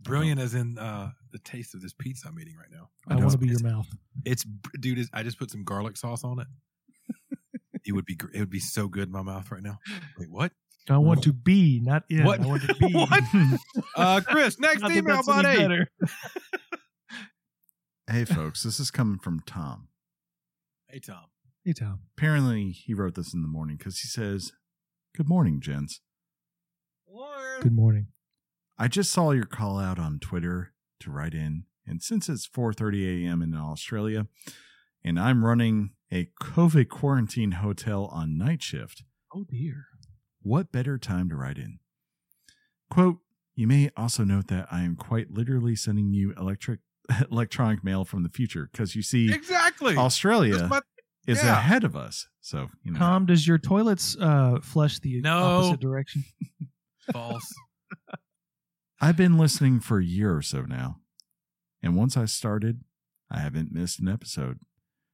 Brilliant as in uh, the taste of this pizza I'm eating right now. I, know. want to be your mouth. It's dude. It's, I just put some garlic sauce on it. it would be gr- it would be so good in my mouth right now. Wait, what? I want to be, not in. What? I want to be. What? Uh, Chris, next Not email, that's buddy. Hey, folks, this is coming from Tom. Hey Tom. Hey Tom. Apparently, he wrote this in the morning because he says, Good morning, gents. Good morning. I just saw your call out on Twitter to write in, and since it's 4:30 a.m. in Australia, and I'm running a COVID quarantine hotel on night shift, Oh dear. what better time to write in? Quote, you may also note that I am quite literally sending you electric electronic mail from the future because you see Exactly. Australia That's my- is yeah. ahead of us. So, you know, Tom, does your toilets uh, flush the No. opposite direction? false. I've been listening for a year or so now. And once I started, I haven't missed an episode.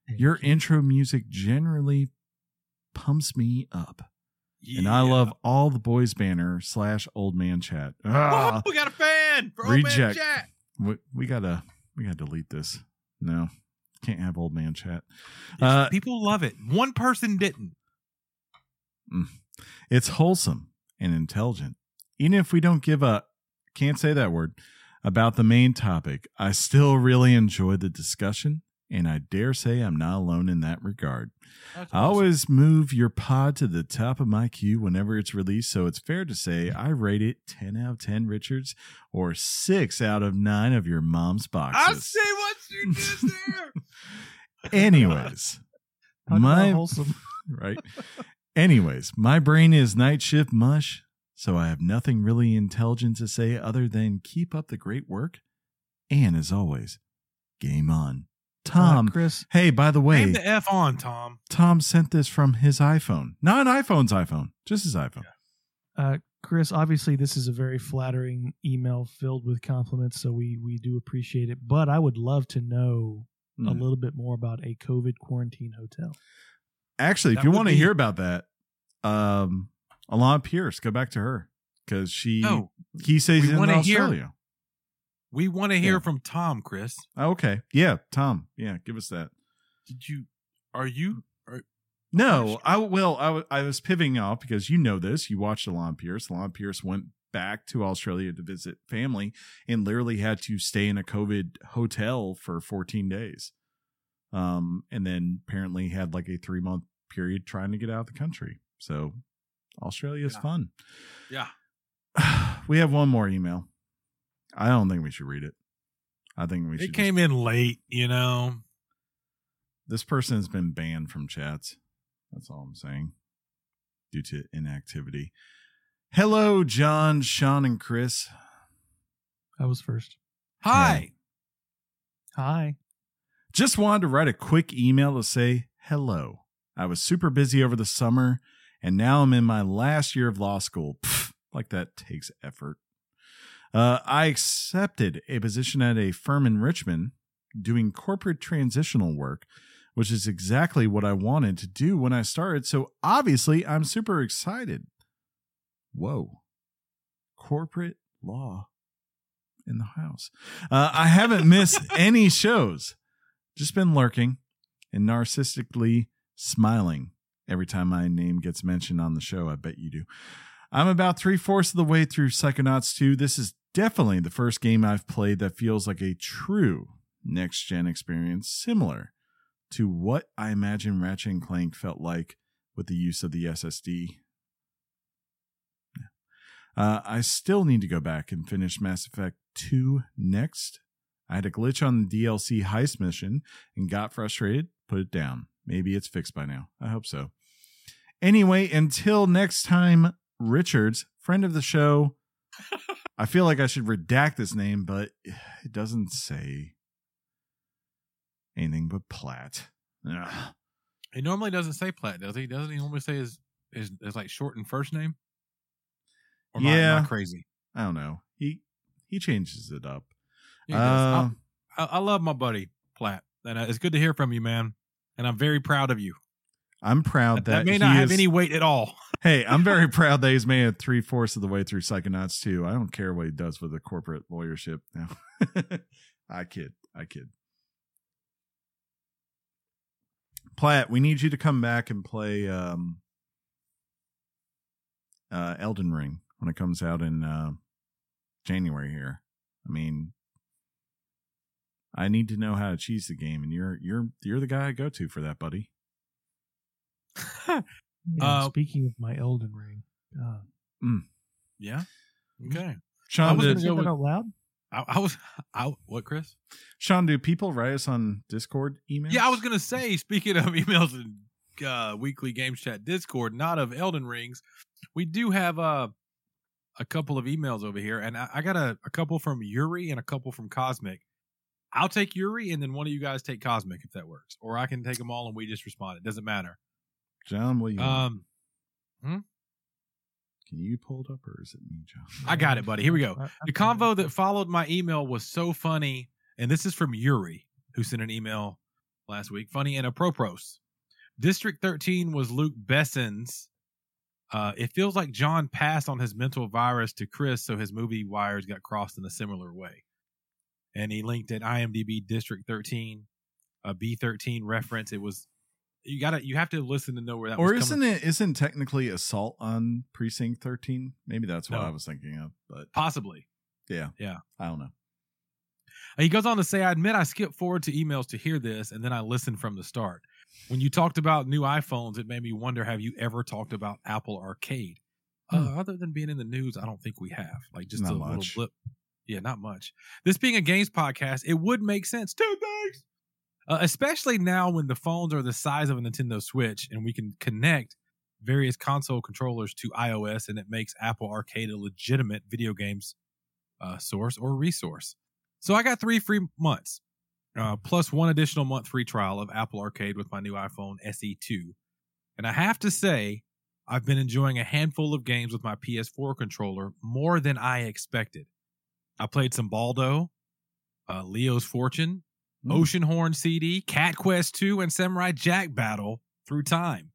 Your intro music generally pumps me up. And I love all the boys banner slash old man chat. Ah, Whoa, we got a fan. For Old Man Reject. Chat. we, we gotta we gotta delete this. No, can't have old man chat. Uh, People love it. One person didn't. It's wholesome and intelligent. Even if we don't give a can't say that word about the main topic, I still really enjoy the discussion, and I dare say I'm not alone in that regard. That's I always move your pod to the top of my queue whenever it's released, so it's fair to say I rate it 10 out of 10 Richards or 6 out of 9 of your mom's boxes. I see what you did there. Anyways, my wholesome. right. Anyways, my brain is night shift mush, so I have nothing really intelligent to say other than keep up the great work. And as always, game on. Tom, Uh, Chris, hey, by the way, Name the F on, Tom. Tom sent this from his iPhone. Not an iPhone's iPhone, just his iPhone. uh, Chris, obviously this is a very flattering email filled with compliments, so we we do appreciate it. But I would love to know a Mm. little bit more about a COVID quarantine hotel. Actually, if you want to be- hear about that, um, Alanah Pearce, go back to her because she No, he says in wanna hear- Australia. we want to hear Yeah. from Tom, Chris. Okay, yeah, Tom, yeah, give us that. Did you? Are you? Are, No, I well, I I was pivoting off because you know this. You watched Alanah Pearce. Alanah Pearce went back to Australia to visit family and literally had to stay in a COVID hotel for 14 days. Um, and then apparently had like a three month period trying to get out of the country. So Australia is Yeah. fun. yeah. we have one more email. I don't think we should read it. I think we should. It came in late, you know. This person has been banned from chats. That's all I'm saying. Due to inactivity. Hello, John, Sean, and Chris. I was first. Hi. Hi. Just wanted to write a quick email to say hello. I was super busy over the summer, and now I'm in my last year of law school. Pfft, like that takes effort. Uh, I accepted a position at a firm in Richmond doing corporate transitional work, which is exactly what I wanted to do when I started. So obviously, I'm super excited. Whoa. Corporate law in the house. Uh, I haven't missed any shows, just been lurking and narcissistically smiling every time my name gets mentioned on the show. I bet you do. I'm about three fourths of the way through Psychonauts 2. This is definitely the first game I've played that feels like a true next gen experience, similar to what I imagine Ratchet and Clank felt like with the use of the SSD. Uh, I still need to go back and finish Mass Effect 2 next. I had a glitch on the DLC heist mission and got frustrated, put it down. Maybe it's fixed by now. I hope so. Anyway, until next time, Richards, friend of the show. I feel like I should redact this name, but it doesn't say anything but Platt. Ugh. He normally doesn't say Platt, does he? Doesn't he normally say his his, his like shortened first name? Or am I- am I Yeah. crazy. I don't know. He he changes it up. Yeah, he does. Uh, I, I love my buddy Platt, and uh, it's good to hear from you, man. And I'm very proud of you. I'm proud That, that, that may not have any weight at all. Hey, I'm very proud that he's made it three fourths of the way through Psychonauts 2. I don't care what he does with the corporate lawyership now. I kid. I kid. Platt, we need you to come back and play um, uh, Elden Ring when it comes out in uh, January here. I mean, I need to know how to cheese the game, and you're you're you're the guy I go to for that, buddy. Yeah, Uh, speaking of my Elden Ring, God. Yeah. Okay. Sean, I was gonna go with- out loud? I, I was. I what, Chris? Sean, do people write us on Discord emails? Yeah, I was gonna say. Speaking of emails and uh, weekly games chat Discord, not of Elden Rings, we do have uh, a couple of emails over here, and I, I got a, a couple from Yuri and a couple from Cosmic. I'll take Yuri, and then one of you guys take Cosmic if that works, or I can take them all and we just respond. It doesn't matter. John, what do you want? Um, Can you pull it up or is it me, John? I got it, buddy. Here we go. I- I The convo that followed my email was so funny, and this is from Yuri, who sent an email last week. Funny and a apropos. District 13 was Luc Besson's. Uh, it feels like John passed on his mental virus to Chris, so his movie wires got crossed in a similar way. And he linked at IMDb District 13, a B13 reference. It was you gotta you have to listen to know where that Or isn't coming it isn't technically assault on precinct 13? Maybe that's what No. I was thinking of, but possibly. yeah. Yeah. I don't know. He goes on to say, I admit I skipped forward to emails to hear this, and then I listened from the start. When you talked about new iPhones, it made me wonder have you ever talked about Apple Arcade? Uh, other than being in the news, I don't think we have. Like just Not a much. little blip. Yeah, not much. This being a games podcast, it would make sense. Two things. Uh, especially now when the phones are the size of a Nintendo Switch and we can connect various console controllers to iOS and it makes Apple Arcade a legitimate video games uh, source or resource. So I got three free months, uh, plus one additional month free trial of Apple Arcade with my new iPhone SE2. And I have to say, I've been enjoying a handful of games with my PS4 controller more than I expected. I played some Baldo, uh, Leo's Fortune, Hmm. Oceanhorn CD, Cat Quest 2, and Samurai Jack Battle through time.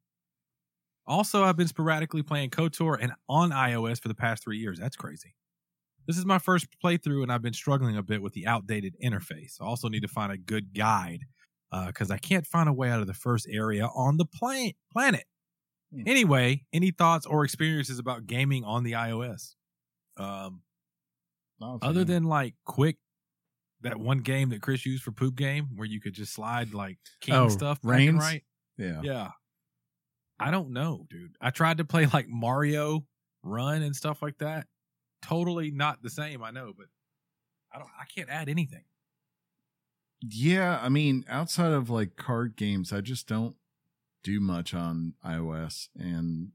Also, I've been sporadically playing KOTOR and on iOS for the past three years. That's crazy. This is my first playthrough, and I've been struggling a bit with the outdated interface. I also need to find a good guide because I can't find a way out of the first area on the pla- planet. Hmm. Anyway, any thoughts or experiences about gaming on the iOS? Um, other than like quick, that one game that Chris used for poop game where you could just slide like king Oh, stuff right. yeah. Yeah. I don't know, dude. I tried to play like Mario Run and stuff like that. Totally not the same, I know, but I don't I can't add anything. Yeah, I mean, outside of like card games, I just don't do much on iOS and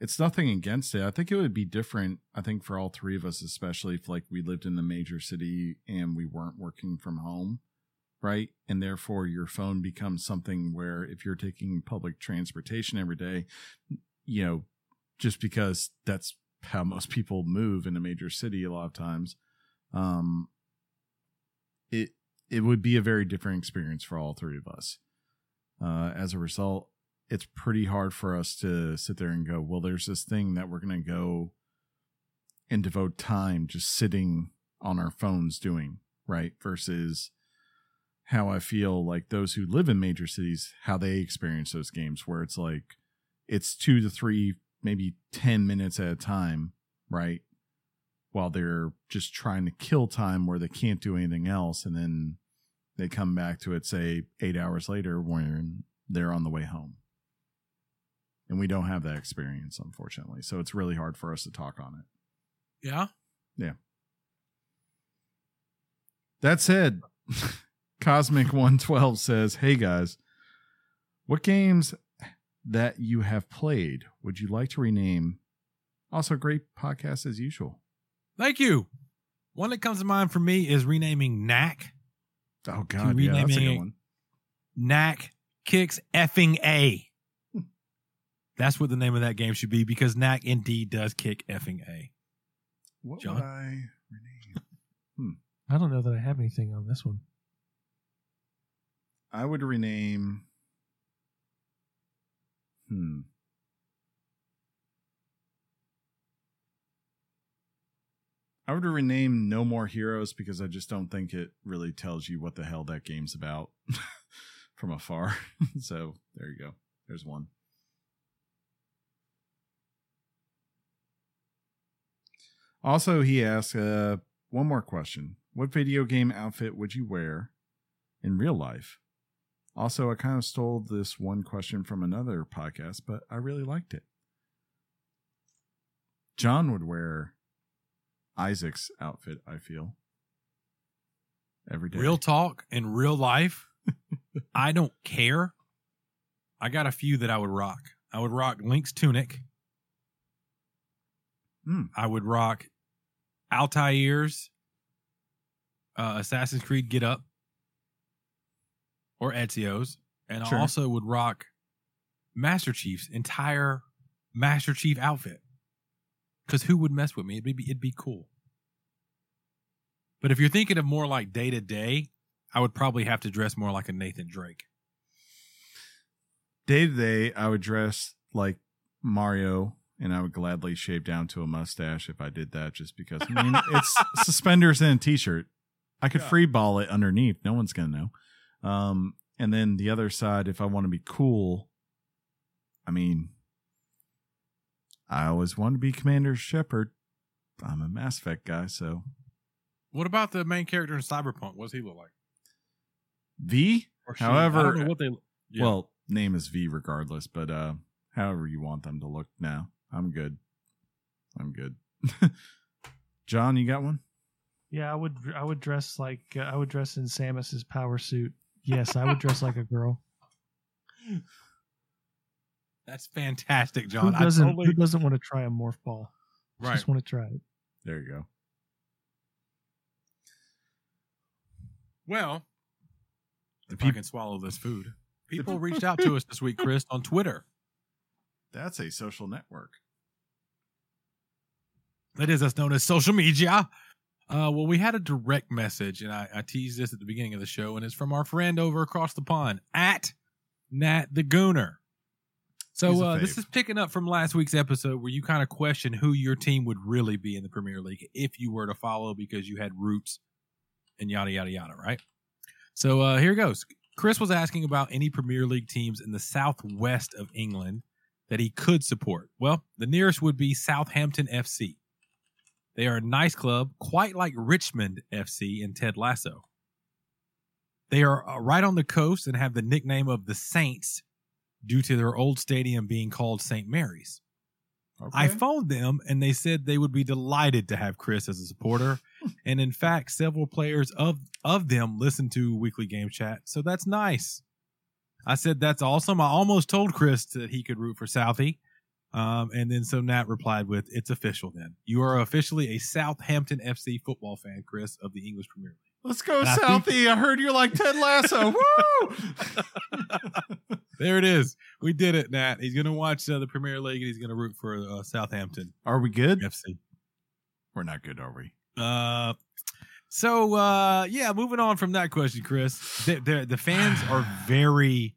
it's nothing against it. I think it would be different, I think for all three of us especially if like we lived in a major city and we weren't working from home, right? And therefore your phone becomes something where if you're taking public transportation every day, you know, just because that's how most people move in a major city a lot of times, um it it would be a very different experience for all three of us. Uh, as a result, it's pretty hard for us to sit there and go, well, there's this thing that we're going to go and devote time just sitting on our phones doing, right? Versus how I feel like those who live in major cities, how they experience those games, where it's like it's two to three, maybe 10 minutes at a time, right? While they're just trying to kill time where they can't do anything else. And then they come back to it, say, eight hours later when they're on the way home and we don't have that experience unfortunately so it's really hard for us to talk on it Yeah. Yeah. That said cosmic 112 says hey guys what games that you have played would you like to rename also great podcast as usual Thank you. One that comes to mind for me is renaming Knack. oh god yeah that's a good one Knack kicks effing A. That's what the name of that game should be because Knack indeed does kick effing A. what John? would i rename hmm. I don't know that I have anything on this one. i would rename hmm I would rename No More Heroes because I just don't think it really tells you what the hell that game's about from afar. so there you go. There's one. Also, he asks uh, one more question What video game outfit would you wear in real life? Also, I kind of stole this one question from another podcast, but I really liked it. John would wear Isaac's outfit, I feel. Every day. Real talk in real life, I don't care. I got a few that I would rock. I would rock Link's tunic. Hmm. I would rock Altair's uh, Assassin's Creed Get Up or Ezio's. And Sure. I also would rock Master Chief's entire Master Chief outfit. Because who would mess with me? It'd be, it'd be cool. But if you're thinking of more like day to day, I would probably have to dress more like a Nathan Drake. Day to day, I would dress like Mario and I would gladly shave down to a mustache if I did that just because I mean it's suspenders and a t shirt. I could Yeah. free ball it underneath. No one's gonna know. Um and then the other side, if I want to be cool, I mean I always want to be Commander Shepard. I'm a Mass Effect guy, so What about the main character in Cyberpunk? What does he look like? V. However- I don't know what they. Yeah. Well, name is V regardless, but uh however you want them to look now. I'm good. I'm good. John, you got one? Yeah, I would. I would dress like uh, I would dress in Samus's power suit. Yes, I would dress like a girl. That's fantastic, John. I doesn't? totally- Who doesn't want to try a morph ball? right. Just want to try it. There you go. Well, The if I can swallow this food. People reached out to us this week, Chris, on Twitter. That's a social network. That is us known as social media. Uh, well, we had a direct message, and I, I teased this at the beginning of the show, and it's from our friend over across the pond at Nat the Gooner. So uh, this is picking up from last week's episode where you kind of question who your team would really be in the Premier League if you were to follow because you had roots and yada yada yada, right? So uh, here goes. Chris was asking about any Premier League teams in the southwest of England that he could support. Well, the nearest would be Southampton FC. They are a nice club, quite like Richmond FC and Ted Lasso. They are uh, right on the coast and have the nickname of the Saints due to their old stadium being called St. Mary's. I phoned them and they said they would be delighted to have Chris as a supporter and in fact, several players of of them listen to Weekly Game Chat, so that's nice. I said that's awesome. I almost told Chris that he could root for Southie. Um, and then so Nat replied with, "It's official. Then you are officially a Southampton FC football fan, Chris, of the English Premier League." Let's go, And I Southie. think- I heard you're like Ted Lasso. Woo! There it is. We did it, Nat. He's going to watch uh, the Premier League and he's going to root for uh, Southampton Are we good? FC. We're not good, are we? Uh, so uh, yeah, moving on from that question, Chris. The, the, the fans are very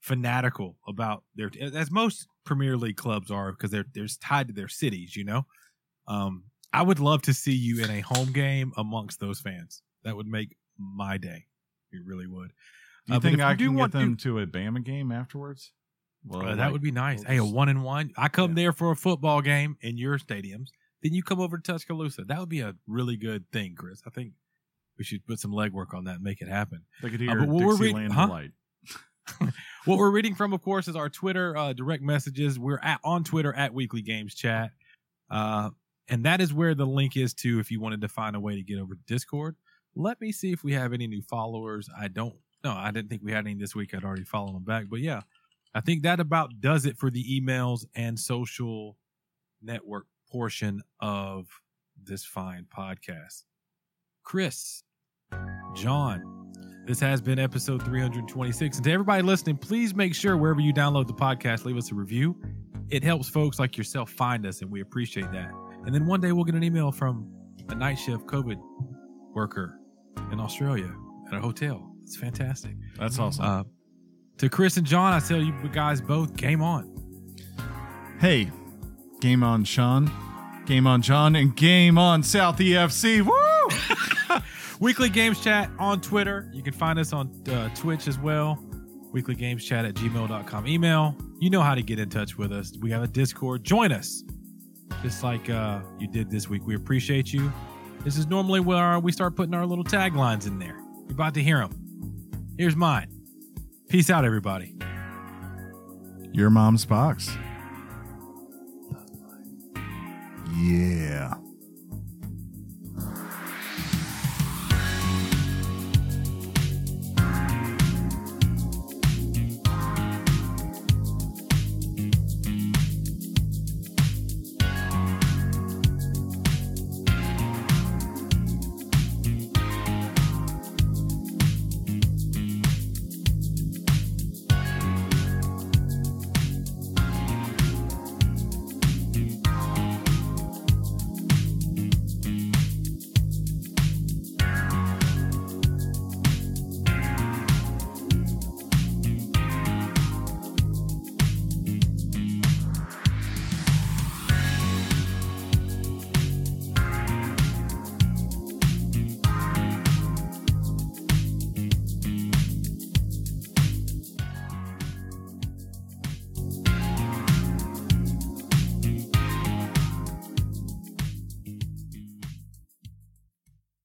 fanatical about their, as most Premier League clubs are, because they're they're tied to their cities. You know, um, I would love to see you in a home game amongst those fans. That would make my day. It really would. Do you Uh, think I do can want get them to a Bama game afterwards? Well, Uh, that would be nice. Hey, a one and one. I come Yeah. there for a football game in your stadiums. Then you come over to Tuscaloosa. That would be a really good thing, Chris. I think we should put some legwork on that and make it happen. They could Uh, hear but what we're reading- huh? Delight. What we're reading from, of course, is our Twitter uh, direct messages. We're at on Twitter at Weekly Games Chat, uh, and that is where the link is to if you wanted to find a way to get over to Discord. Let me see if we have any new followers. I don't. No, I didn't think we had any this week. I'd already followed them back, but yeah, I think that about does it for the emails and social network portion of this fine podcast. Chris, John, this has been episode 326. And to everybody listening, please make sure wherever you download the podcast, leave us a review. It helps folks like yourself find us, and we appreciate that. And then one day we'll get an email from a night shift COVID worker in Australia at a hotel. It's fantastic. That's awesome. Uh, to Chris and John, I tell you guys both, game on. hey, game on, Sean. Game on, John, and game on South EFC. Woo! Weekly Games Chat on Twitter. You can find us on uh, Twitch as well. Weekly Games Chat at gmail.com. Email. You know how to get in touch with us. We have a Discord. Join us. Just like uh, you did this week. We appreciate you. This is normally where we start putting our little taglines in there. You're about to hear them. Here's mine. Peace out, everybody. Your mom's box. Yeah.